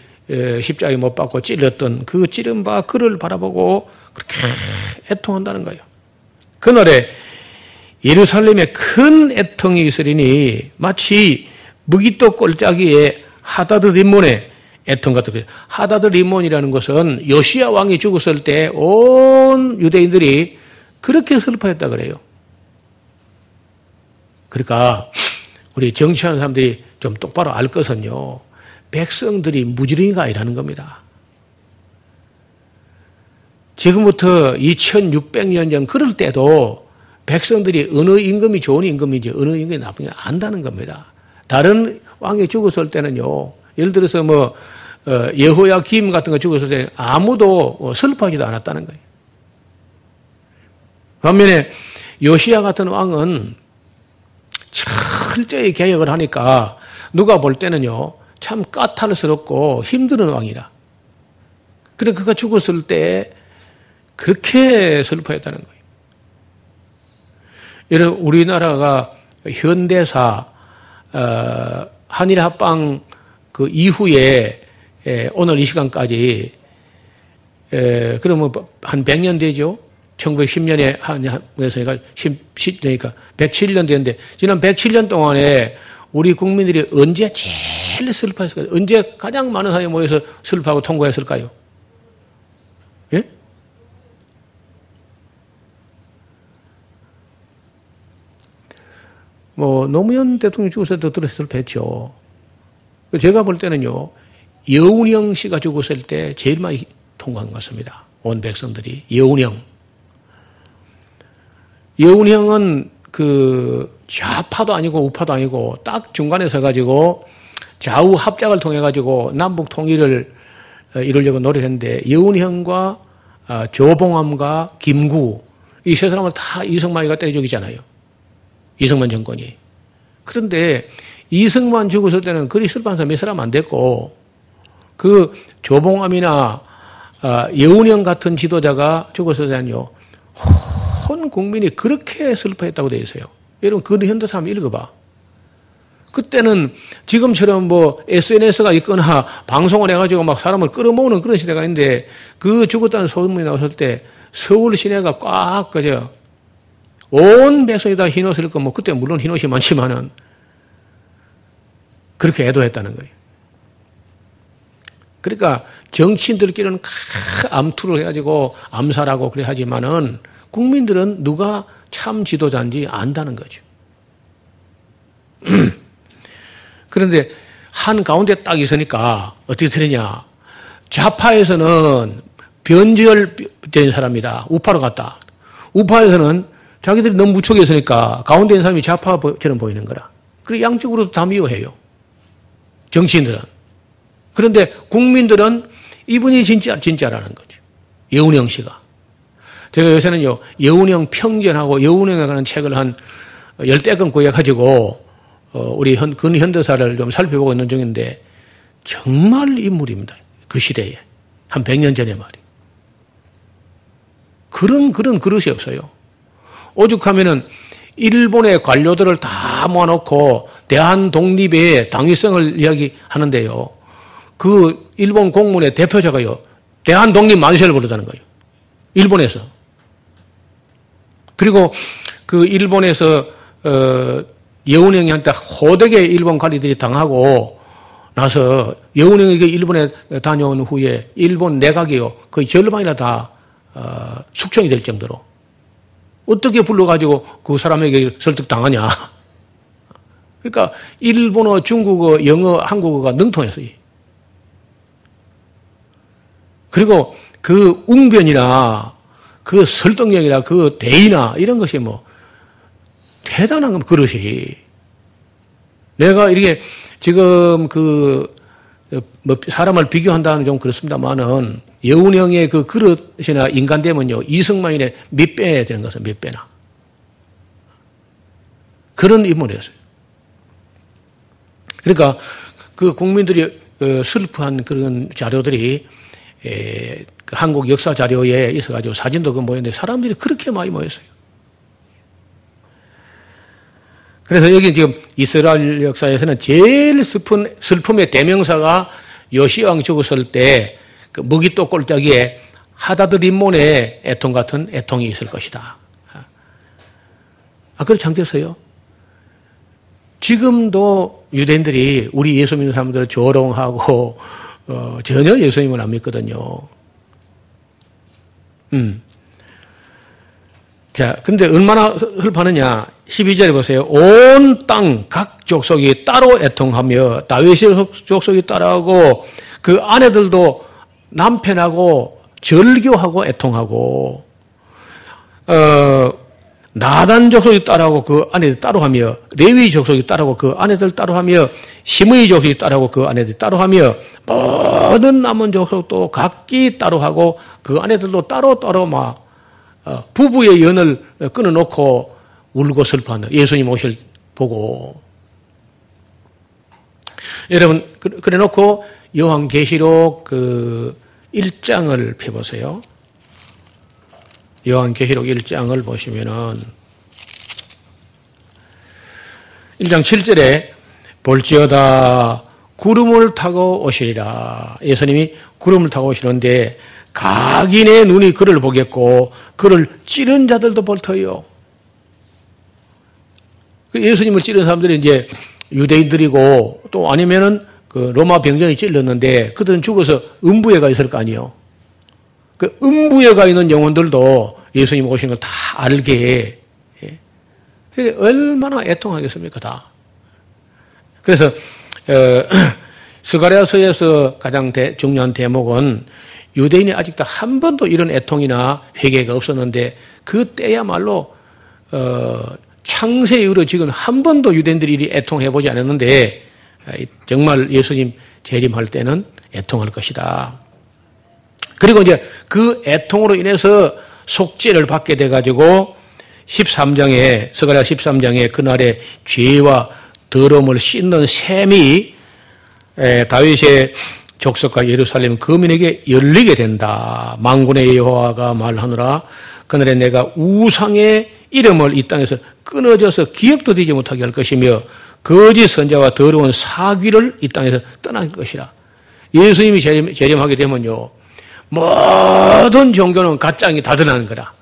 [SPEAKER 2] 십자가에 못 박고 찔렸던 그 찌른 바 그를 바라보고 그렇게 애통한다는 거예요. 그날에 예루살렘에 큰 애통이 있으리니 마치 무기또 꼴짜기에 하다드 림몬에 애통 같은 거예요. 하다드 림몬이라는 것은 요시아 왕이 죽었을 때 온 유대인들이 그렇게 슬퍼했다 그래요. 그러니까 우리 정치하는 사람들이 좀 똑바로 알 것은요. 백성들이 무지랭이가 아니라는 겁니다. 지금부터 2600년 전 그럴 때도 백성들이 어느 임금이 좋은 임금인지 어느 임금이 나쁜 지 안다는 겁니다. 다른 왕이 죽었을 때는요. 예를 들어서 뭐 어, 예호야 김 같은 거 죽었을 때 아무도 어, 슬퍼하지도 않았다는 거예요. 반면에 요시야 같은 왕은 철저히 개혁을 하니까 누가 볼 때는요, 참 까탈스럽고 힘든 왕이다. 그래, 그가 죽었을 때 그렇게 슬퍼했다는 거예요. 이런 우리나라가 현대사, 어, 한일 합방 그 이후에 에, 오늘 이 시간까지 에, 그러면 한 100년 되죠? 1910년에 한에서 10, 10, 그러니까 107년 됐는데 지난 107년 동안에 우리 국민들이 언제 제일 슬퍼했을까요? 언제 가장 많은 사람이 모여서 슬퍼하고 통과했을까요? 예? 뭐 노무현 대통령이 죽었을 때도 들었을 뺐죠. 제가 볼 때는요. 여운형 씨가 죽었을 때 제일 많이 통과한 것 같습니다. 온 백성들이 여운형. 여운형은 그 좌파도 아니고 우파도 아니고 딱 중간에 서가지고 좌우 합작을 통해 가지고 남북 통일을 어, 이루려고 노력했는데 여운형과 어, 조봉암과 김구 이 세 사람을 다 이승만이가 때려 죽이잖아요. 이승만 정권이. 그런데 이승만 죽었을 때는 그리 슬픈 사람 몇 사람 안 됐고 그 조봉암이나 어, 여운형 같은 지도자가 죽었을 때는요. 온 국민이 그렇게 슬퍼했다고 되어 있어요. 여러분, 그 현대 사람 읽어봐. 그때는 지금처럼 뭐 SNS가 있거나 방송을 해가지고 막 사람을 끌어모으는 그런 시대가 있는데 그 죽었다는 소문이 나왔을 때 서울 시내가 꽉 그저 온 백성이 다 흰옷을 입고 뭐 그때 물론 흰옷이 많지만은 그렇게 애도했다는 거예요. 그러니까 정치인들끼리는 암투를 해가지고 암살하고 그래 하지만은 국민들은 누가 참 지도자인지 안다는 거죠. 그런데 한 가운데 딱 있으니까 어떻게 되느냐. 좌파에서는 변절된 사람이다. 우파로 갔다. 우파에서는 자기들이 너무 무척에 있으니까 가운데 있는 사람이 좌파처럼 보이는 거라. 그리고 양쪽으로도 다 미워해요. 정치인들은. 그런데 국민들은 이분이 진짜, 진짜라는 거죠. 여운형 씨가. 제가 요새는요, 여운형 평전하고 여운형에 관한 책을 한 열대 권 구해가지고, 어, 우리 현, 근현대사를 좀 살펴보고 있는 중인데, 정말 인물입니다. 그 시대에. 한 100년 전에 말이. 그런, 그런 그릇이 없어요. 오죽하면은 일본의 관료들을 다 모아놓고 대한 독립의 당위성을 이야기하는데요. 그 일본 공문의 대표자가요. 대한 독립 만세를 부르다는 거예요. 일본에서. 그리고 그 일본에서 어, 여운형한테 호되게 일본 관리들이 당하고 나서 여운형에게 일본에 다녀온 후에 일본 내각이요 거의 절반이나 다 어, 숙청이 될 정도로 어떻게 불러가지고 그 사람에게 설득당하냐. 그러니까 일본어, 중국어, 영어, 한국어가 능통했어요. 그리고 그 웅변이나 그 설득력이나 그 대의나 이런 것이 뭐 대단한 그릇이 내가 이렇게 지금 그 뭐 사람을 비교한다는 좀 그렇습니다만은 여운형의 그 그릇이나 인간되면요 이승만의 몇배 되는 것은 몇 배나 그런 인물이었어요. 그러니까 그 국민들이 어, 슬퍼한 그런 자료들이 그 한국 역사 자료에 있어가지고 사진도 그 모였는데 사람들이 그렇게 많이 모였어요. 그래서 여기 지금 이스라엘 역사에서는 제일 슬픈, 슬픔의 대명사가 요시왕 죽었을 때 그 무기또 꼴짝이에 하다드 림몬의 애통 같은 애통이 있을 것이다. 아, 그렇지 않겠어요? 지금도 유대인들이 우리 예수 믿는 사람들을 조롱하고 어, 전혀 예수님을 안 믿거든요. 음. 자, 근데 얼마나 흡하느냐. 12절에 보세요. 온 땅 각 족속이 따로 애통하며 다윗의 족속이 따라하고 그 아내들도 남편하고 절교하고 애통하고 어 나단 족속이 따라하고 그 아내들 따로 하며 레위 족속이 따라하고 그 아내들 따로 하며 시므이 족속이 따라하고 그 아내들 따로 하며 모든 남은 족속도 각기 따로 하고 그 아내들도 따로 따로 막 어, 부부의 연을 끊어놓고 울고 슬퍼하는 예수님 오실 보고 여러분 그래 놓고 요한계시록 그 1장을 펴보세요. 요한계시록 1장을 보시면은 1장 7절에 볼지어다 구름을 타고 오시리라. 예수님이 구름을 타고 오시는데 각인의 눈이 그를 보겠고 그를 찌른 자들도 볼 터요. 그 예수님을 찌른 사람들이 이제 유대인들이고 또 아니면은 그 로마 병정이 찔렀는데 그들은 죽어서 음부에 가 있을 거 아니에요. 그 음부에 가 있는 영혼들도 예수님 오신 걸 다 알게 예. 얼마나 애통하겠습니까 다. 그래서 어, 스가랴서에서 가장 대, 중요한 대목은 유대인이 아직도 한 번도 이런 애통이나 회개가 없었는데 그 때야말로 어, 창세 이후로 지금 한 번도 유대인들이 애통해 보지 않았는데 정말 예수님 재림할 때는 애통할 것이다. 그리고 이제 그 애통으로 인해서 속죄를 받게 돼 가지고 13장에 서가랴 13장에 그날의 죄와 더러움을 씻는 셈이 다윗의 족속과 예루살렘 거민에게 열리게 된다. 망군의 여호와가 말하노라. 그날에 내가 우상의 이름을 이 땅에서 끊어져서 기억도 되지 못하게 할 것이며 거짓 선자와 더러운 사귀를 이 땅에서 떠날 것이라. 예수님이 재림, 재림하게 되면요. 모든 종교는 가짱이 다 드러나는 거라.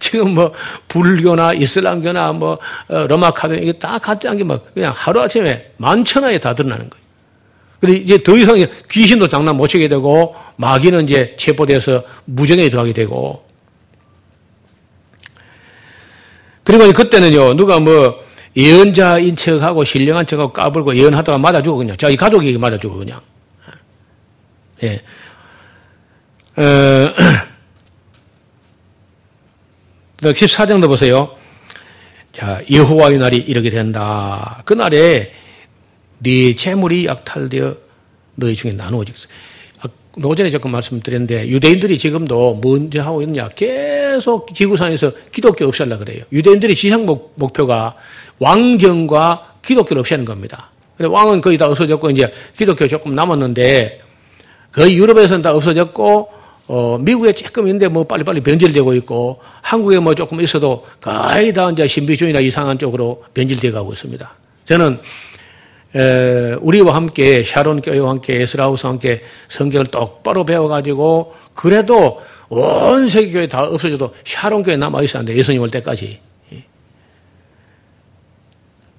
[SPEAKER 2] 지금 뭐 불교나 이슬람교나 뭐 어, 로마 카톨릭 이게 다 가짜인 뭐 그냥 하루 아침에 만천하에 다 드러나는 거예요. 그리고 이제 더 이상 귀신도 장난 못 치게 되고 마귀는 이제 체포돼서 무정에 들어가게 되고 그리고 그때는요 누가 뭐 예언자인 척하고 신령한 척하고 까불고 예언하다가 맞아 죽어 그냥 자기 가족에게 맞아 죽어 그냥 예. 어, 14장도 보세요. 자, 여호와의 날이 이르게 된다. 그날에 네 재물이 약탈되어 너희 중에 나누어지겠어. 노전에 조금 말씀드렸는데 유대인들이 지금도 먼저 하고 있느냐 계속 지구상에서 기독교 없애려 그래요. 유대인들이 지상 목, 목표가 왕정과 기독교를 없애는 겁니다. 왕은 거의 다 없어졌고 이제 기독교 조금 남았는데 거의 유럽에서는 다 없어졌고 어, 미국에 조금 있는데 뭐 빨리빨리 변질되고 있고 한국에 뭐 조금 있어도 거의 다 이제 신비주의나 이상한 쪽으로 변질되어 가고 있습니다. 저는 에, 우리와 함께 샤론 교회와 함께 에스라우스와 함께 성경을 똑바로 배워가지고 그래도 온 세계 교회 다 없어져도 샤론 교회 남아 있어야 돼 예수님 올 때까지.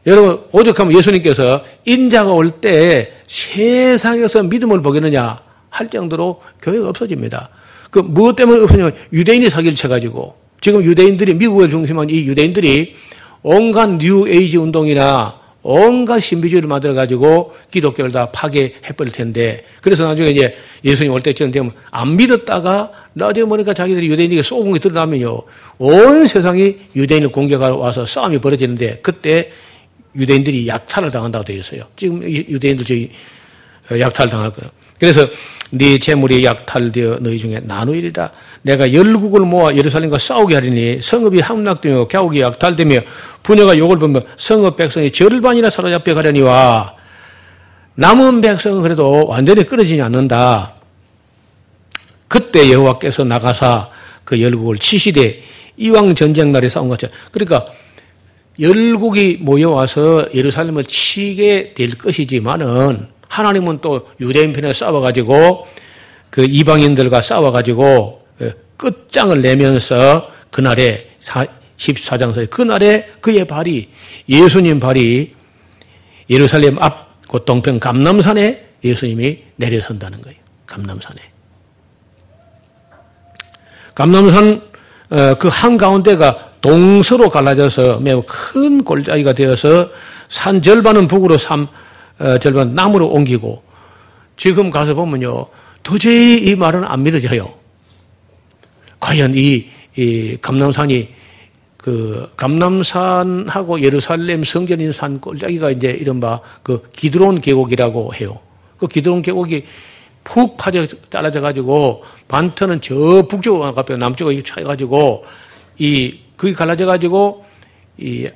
[SPEAKER 2] 여러분 오죽하면 예수님께서 인자가 올 때 세상에서 믿음을 보겠느냐 할 정도로 교회가 없어집니다. 그 무엇 때문에 없어지냐면 유대인이 사기를 쳐가지고 지금 유대인들이 미국을 중심한 이 유대인들이 온갖 뉴 에이지 운동이나 온갖 신비주의를 만들어가지고 기독교를 다 파괴해버릴 텐데 그래서 나중에 이제 예수님 올 때쯤 되면 안 믿었다가 나중에 보니까 자기들이 유대인에게 속은 게 드러나면요 온 세상이 유대인을 공격하러 와서 싸움이 벌어지는데 그때 유대인들이 약탈을 당한다고 되어 있어요. 지금 유대인들 저희 약탈 당할 거예요. 그래서 네 재물이 약탈되어 너희 중에 나누이리라. 내가 열국을 모아 예루살렘과 싸우게 하리니 성읍이 함락되며 갸욱이 약탈되며 부녀가 욕을 보며 성읍 백성이 절반이나 사로잡혀 가려니와 남은 백성은 그래도 완전히 끊어지지 않는다. 그때 여호와께서 나가사 그 열국을 치시되 이왕 전쟁 날에 싸운 것처럼 그러니까 열국이 모여와서 예루살렘을 치게 될 것이지만은 하나님은 또 유대인 편에 싸워가지고 그 이방인들과 싸워가지고 예, 끝장을 내면서 그날에 14장서에 그날에 그의 발이 예수님 발이 예루살렘 앞그 동편 감남산에 예수님이 내려선다는 거예요. 감남산에. 감남산 어, 그 한가운데가 동서로 갈라져서 매우 큰 골짜기가 되어서 산 절반은 북으로 삼 어, 절반 남으로 옮기고 지금 가서 보면요. 도저히 이 말은 안 믿어져요. 과연 이, 이 감남산이 그 감남산하고 예루살렘 성전인 산 꼴짜기가 이제 이른바 그 기드론 계곡이라고 해요. 그 기드론 계곡이 푹 파져 잘라져 가지고 반터는 저 북쪽으로 가고 남쪽으로 차여 가지고 이 그게 갈라져 가지고 이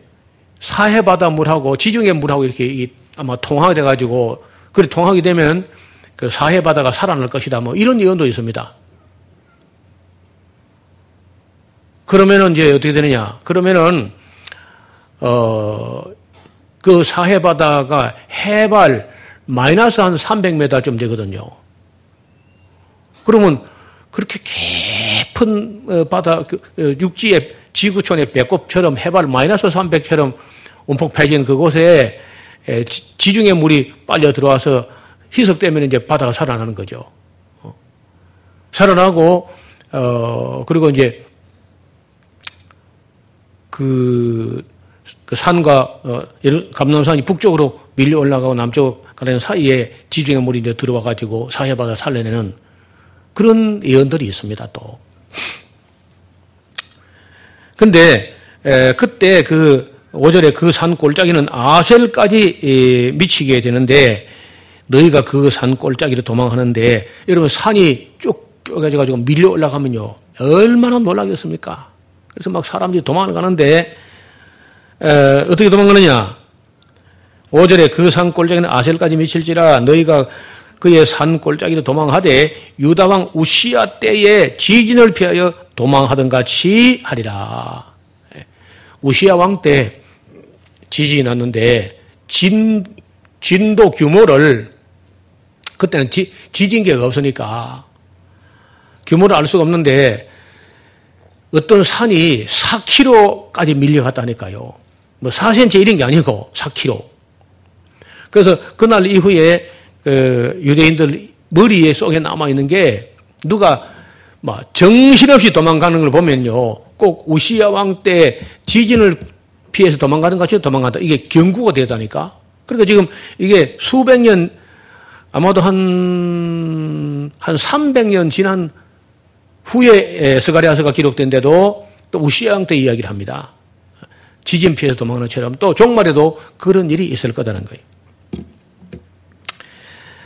[SPEAKER 2] 사해 바다 물하고 지중해 물하고 이렇게 이 아마 통하게 돼가지고, 그래, 통하게 되면 그 사해 바다가 살아날 것이다. 뭐 이런 예언도 있습니다. 그러면은 이제 어떻게 되느냐. 그러면은, 어, 그 사해 바다가 해발 마이너스 한 300m쯤 되거든요. 그러면 그렇게 깊은 어, 바다, 그, 어, 육지의 지구촌의 배꼽처럼 해발 마이너스 300처럼 움푹 패진 그곳에 지중해 물이 빨려 들어와서 희석되면 이제 바다가 살아나는 거죠. 어. 살아나고 어 그리고 이제 그, 그 산과 어, 감남산이 북쪽으로 밀려 올라가고 남쪽 가는 사이에 지중해 물이 이제 들어와 가지고 사해 바다 살려내는 그런 예언들이 있습니다. 또. 근데 에, 그때 그 5절에 그산 꼴짜기는 아셀까지 미치게 되는데 너희가 그산 꼴짜기로 도망하는데 여러분 산이 쭉 쪼개져가지고 밀려 올라가면요 얼마나 놀라겠습니까? 그래서 막 사람들이 도망가는데 에, 어떻게 도망가느냐? 5절에 그산 꼴짜기는 아셀까지 미칠지라 너희가 그의 산 꼴짜기로 도망하되 유다왕 우시아 때에 지진을 피하여 도망하던 같이 하리라. 우시아 왕 때 지진이 났는데 진, 진도 규모를 그때는 지, 지진계가 없으니까 규모를 알 수가 없는데 어떤 산이 4km까지 밀려갔다니까요. 뭐 4cm 이런 게 아니고 4km. 그래서 그날 이후에 그 유대인들 머리에 속에 남아 있는 게 누가 뭐 정신없이 도망가는 걸 보면요. 꼭 우시아 왕 때 지진을 피해서 도망가는 것이 도망간다. 이게 경구가 되다니까. 그러니까 지금 이게 수백 년, 아마도 한, 한 300년 지난 후에 스가리아서가 기록된데도 또 우시아왕 때 이야기를 합니다. 지진 피해서 도망하는 것처럼 또 종말에도 그런 일이 있을 거다는 거예요.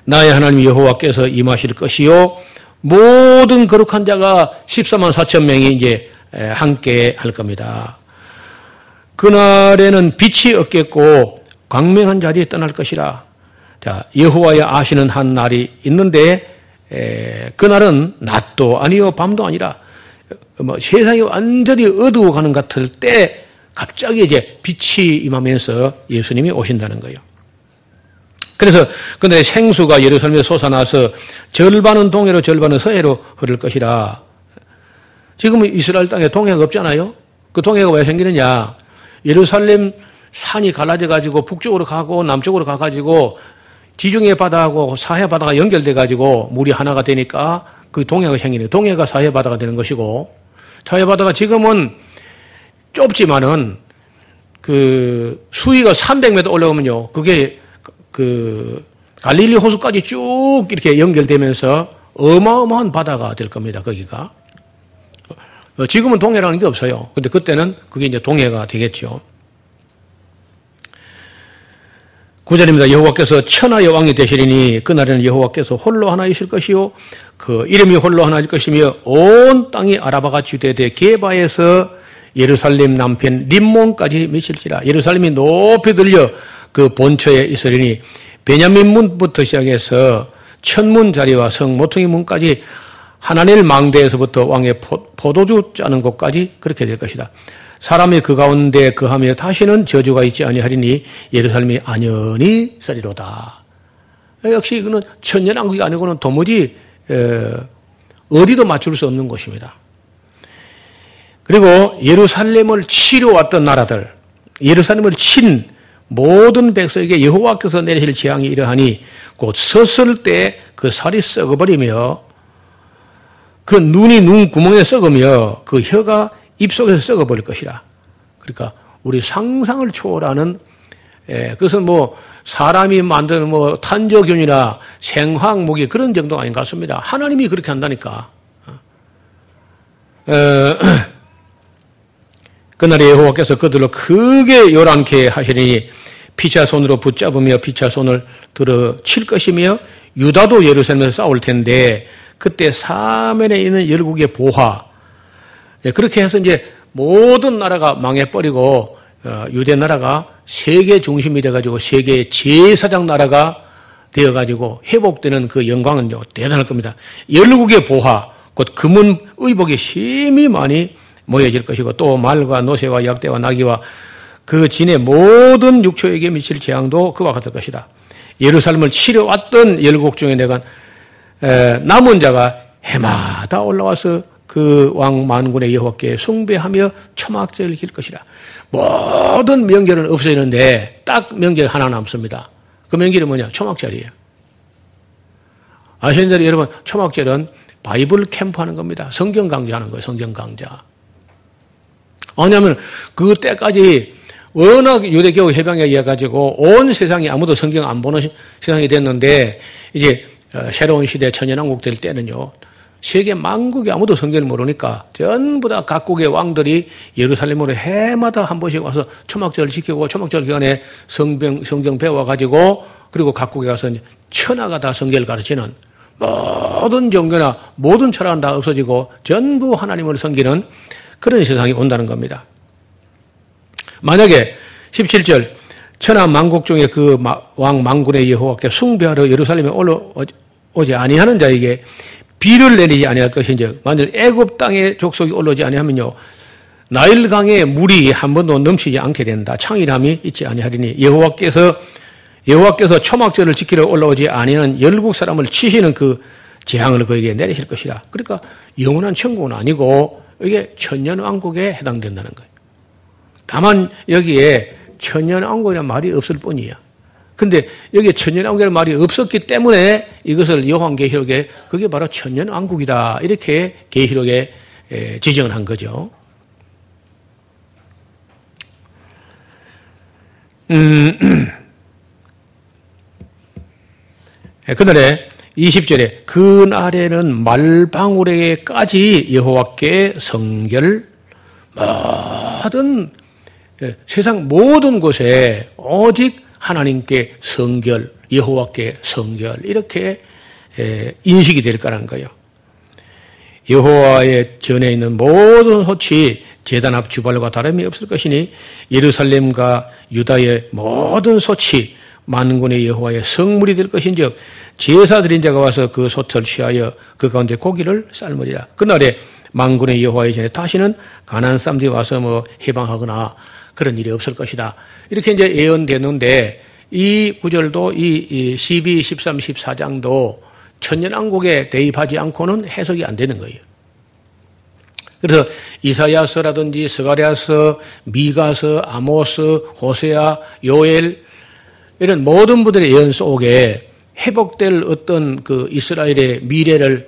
[SPEAKER 2] 나의 하나님 여호와께서 임하실 것이요 모든 거룩한 자가 14만 4천 명이 이제 함께 할 겁니다. 그날에는 빛이 없겠고 광명한 자리에 떠날 것이라. 자, 여호와의 아시는 한 날이 있는데 에, 그날은 낮도 아니요 밤도 아니라 뭐 세상이 완전히 어두워 가는 것 같을 때 갑자기 이제 빛이 임하면서 예수님이 오신다는 거예요. 그래서 그날에 생수가 예루살렘에 솟아나서 절반은 동해로 절반은 서해로 흐를 것이라. 지금 은 이스라엘 땅에 동해가 없잖아요. 그 동해가 왜 생기느냐? 예루살렘 산이 갈라져 가지고 북쪽으로 가고 남쪽으로 가 가지고 지중해 바다하고 사해 바다가 연결돼 가지고 물이 하나가 되니까 그 동해가 생기네. 동해가 사해 바다가 되는 것이고 사해 바다가 지금은 좁지만은 그 수위가 300m 올라오면요. 그게 그 갈릴리 호수까지 쭉 이렇게 연결되면서 어마어마한 바다가 될 겁니다. 거기가. 어, 지금은 동해라는 게 없어요. 근데 그때는 그게 이제 동해가 되겠죠. 구절입니다. 여호와께서 천하의 왕이 되시리니 그날에는 여호와께서 홀로 하나이실 것이요 그 이름이 홀로 하나일 것이며 온 땅이 아라바가 주되되 게바에서 예루살렘 남편 림몬까지 미칠지라 예루살렘이 높이 들려 그 본처에 있으리니 베냐민 문부터 시작해서 천문 자리와 성 모퉁이 문까지 하나님 망대에서부터 왕의 포도주 짜는 곳까지 그렇게 될 것이다. 사람이 그 가운데 그하며 다시는 저주가 있지 아니하리니 예루살렘이 안연히 서리로다. 역시 이거는 천년왕국이 아니고는 도무지 어디도 맞출 수 없는 곳입니다. 그리고 예루살렘을 치러 왔던 나라들, 예루살렘을 친 모든 백성에게 여호와께서 내리실 재앙이 이러하니 곧 섰을 때 그 살이 썩어버리며 그 눈이 눈 구멍에 썩으며 그 혀가 입 속에서 썩어버릴 것이라. 그러니까 우리 상상을 초월하는 예, 그것은 뭐 사람이 만드는 뭐 탄저균이나 생화학목이 그런 정도가 아닌 것 같습니다. 하나님이 그렇게 한다니까. 어, 그날에 여호와께서 그들로 크게 요란케 하시니 피차 손으로 붙잡으며 피차 손을 들어 칠 것이며 유다도 예루살렘에서 싸울 텐데 그때 사면에 있는 열국의 보화 예, 그렇게 해서 이제 모든 나라가 망해버리고 어, 유대 나라가 세계 중심이 돼가지고 세계의 제사장 나라가 되어가지고 회복되는 그 영광은 대단할 겁니다. 열국의 보화, 곧 금은 의복이 심히 많이 모여질 것이고 또 말과 노새와 약대와 나귀와 그 진의 모든 육초에게 미칠 재앙도 그와 같을 것이다. 예루살렘을 치러왔던 열국 중에 내가 남은 자가 해마다 올라와서 그 왕 만군의 여호와께 숭배하며 초막절을 길 것이라. 모든 명절은 없어지는데 딱 명절 하나 남습니다. 그 명절이 뭐냐? 초막절이에요. 아시는 대로 여러분 초막절은 바이블 캠프 하는 겁니다. 성경 강좌하는 거예요. 성경 강좌. 왜냐하면 그 때까지 워낙 유대교우 해방에 의해 가지고 온 세상이 아무도 성경 안 보는 세상이 됐는데 이제 어, 새로운 시대 천연왕국 될 때는요 세계 만국이 아무도 성경을 모르니까 전부 다 각국의 왕들이 예루살렘으로 해마다 한 번씩 와서 초막절을 지키고 초막절 기간에 성경, 성경 배워가지고 그리고 각국에 가서 천하가 다 성경을 가르치는 모든 종교나 모든 철학은 다 없어지고 전부 하나님을 섬기는 그런 세상이 온다는 겁니다. 만약에 17절 천하 만국 중에 그왕 망군의 여호와께 숭배하러 예루살렘에 올라오지 아니하는 자에게 비를 내리지 아니할 것인지 만일 애굽 땅에 족속이 올라오지 아니하면요 나일강에 물이 한 번도 넘치지 않게 된다. 창의함이 있지 아니하리니 여호와께서 여호와께서 초막절을 지키러 올라오지 아니하는 열국 사람을 치시는 그 재앙을 그에게 내리실 것이라. 그러니까 영원한 천국은 아니고 이게 천년 왕국에 해당된다는 거예요. 다만 여기에 천년 왕국이라는 말이 없을 뿐이야. 근데 여기에 천년왕국이라는 말이 없었기 때문에 이것을 요한계시록에 그게 바로 천년왕국이다. 이렇게 계시록에 지정을 한 거죠. 음, 그날에 20절에 그날에는 말방울에까지 여호와께 성결 모든 예, 세상 모든 곳에 오직 하나님께 성결, 여호와께 성결 이렇게 예, 인식이 될 거라는 거예요. 여호와의 전에 있는 모든 호치 제단 앞 주발과 다름이 없을 것이니 예루살렘과 유다의 모든 소치 만군의 여호와의 성물이 될 것인즉 제사 드린 자가 와서 그 솥을 취하여 그 가운데 고기를 삶으리라. 그날에 만군의 여호와의 전에 다시는 가난 사람들이 와서 뭐 해방하거나 그런 일이 없을 것이다. 이렇게 이제 예언되는데 이 구절도 이 12, 13, 14장도 천년왕국에 대입하지 않고는 해석이 안 되는 거예요. 그래서 이사야서라든지 스가랴서, 미가서, 아모스, 호세아, 요엘 이런 모든 분들의 예언 속에 회복될 어떤 그 이스라엘의 미래를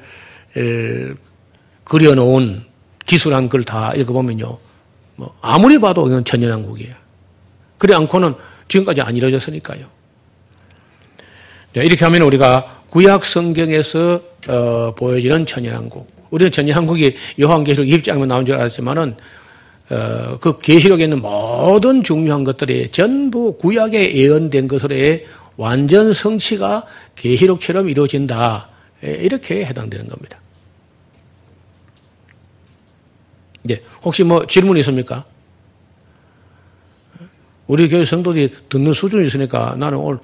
[SPEAKER 2] 그려놓은 기술한 걸 다 읽어보면요. 뭐 아무리 봐도 이건 천연왕국이에요. 그래 않고는 지금까지 안 이루어졌으니까요. 이렇게 하면 우리가 구약 성경에서 어, 보여지는 천연왕국. 우리는 천연왕국이 요한계시록 2장에 나온 줄 알았지만은 어, 그 계시록에 있는 모든 중요한 것들이 전부 구약에 예언된 것으로 완전 성취가 계시록처럼 이루어진다. 예, 이렇게 해당되는 겁니다. 예, 혹시 뭐 질문 있습니까? 우리 교회 성도들이 듣는 수준이 있으니까 나는 오늘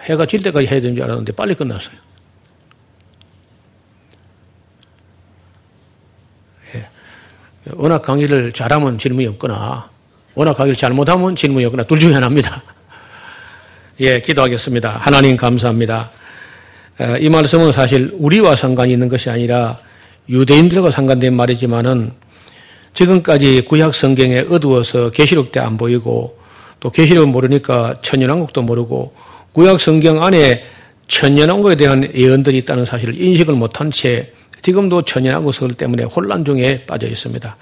[SPEAKER 2] 해가 질 때까지 해야 되는 줄 알았는데 빨리 끝났어요. 예. 워낙 강의를 잘하면 질문이 없거나 워낙 강의를 잘못하면 질문이 없거나 둘 중에 하나입니다. 예, 기도하겠습니다. 하나님 감사합니다. 이 말씀은 사실 우리와 상관이 있는 것이 아니라 유대인들과 상관된 말이지만은 지금까지 구약 성경에 어두워서 계시록 때 안 보이고 또 계시록 모르니까 천년왕국도 모르고 구약 성경 안에 천년왕국에 대한 예언들이 있다는 사실을 인식을 못한 채 지금도 천년왕국 때문에 혼란 중에 빠져 있습니다.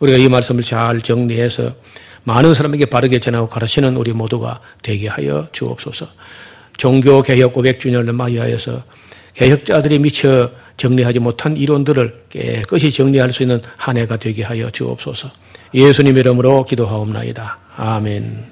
[SPEAKER 2] 우리가 이 말씀을 잘 정리해서 많은 사람에게 바르게 전하고 가르치는 우리 모두가 되게 하여 주옵소서. 종교 개혁 500주년을 맞이하여서 개혁자들이 미처 정리하지 못한 이론들을 깨끗이 정리할 수 있는 한 해가 되게 하여 주옵소서. 예수님 이름으로 기도하옵나이다. 아멘.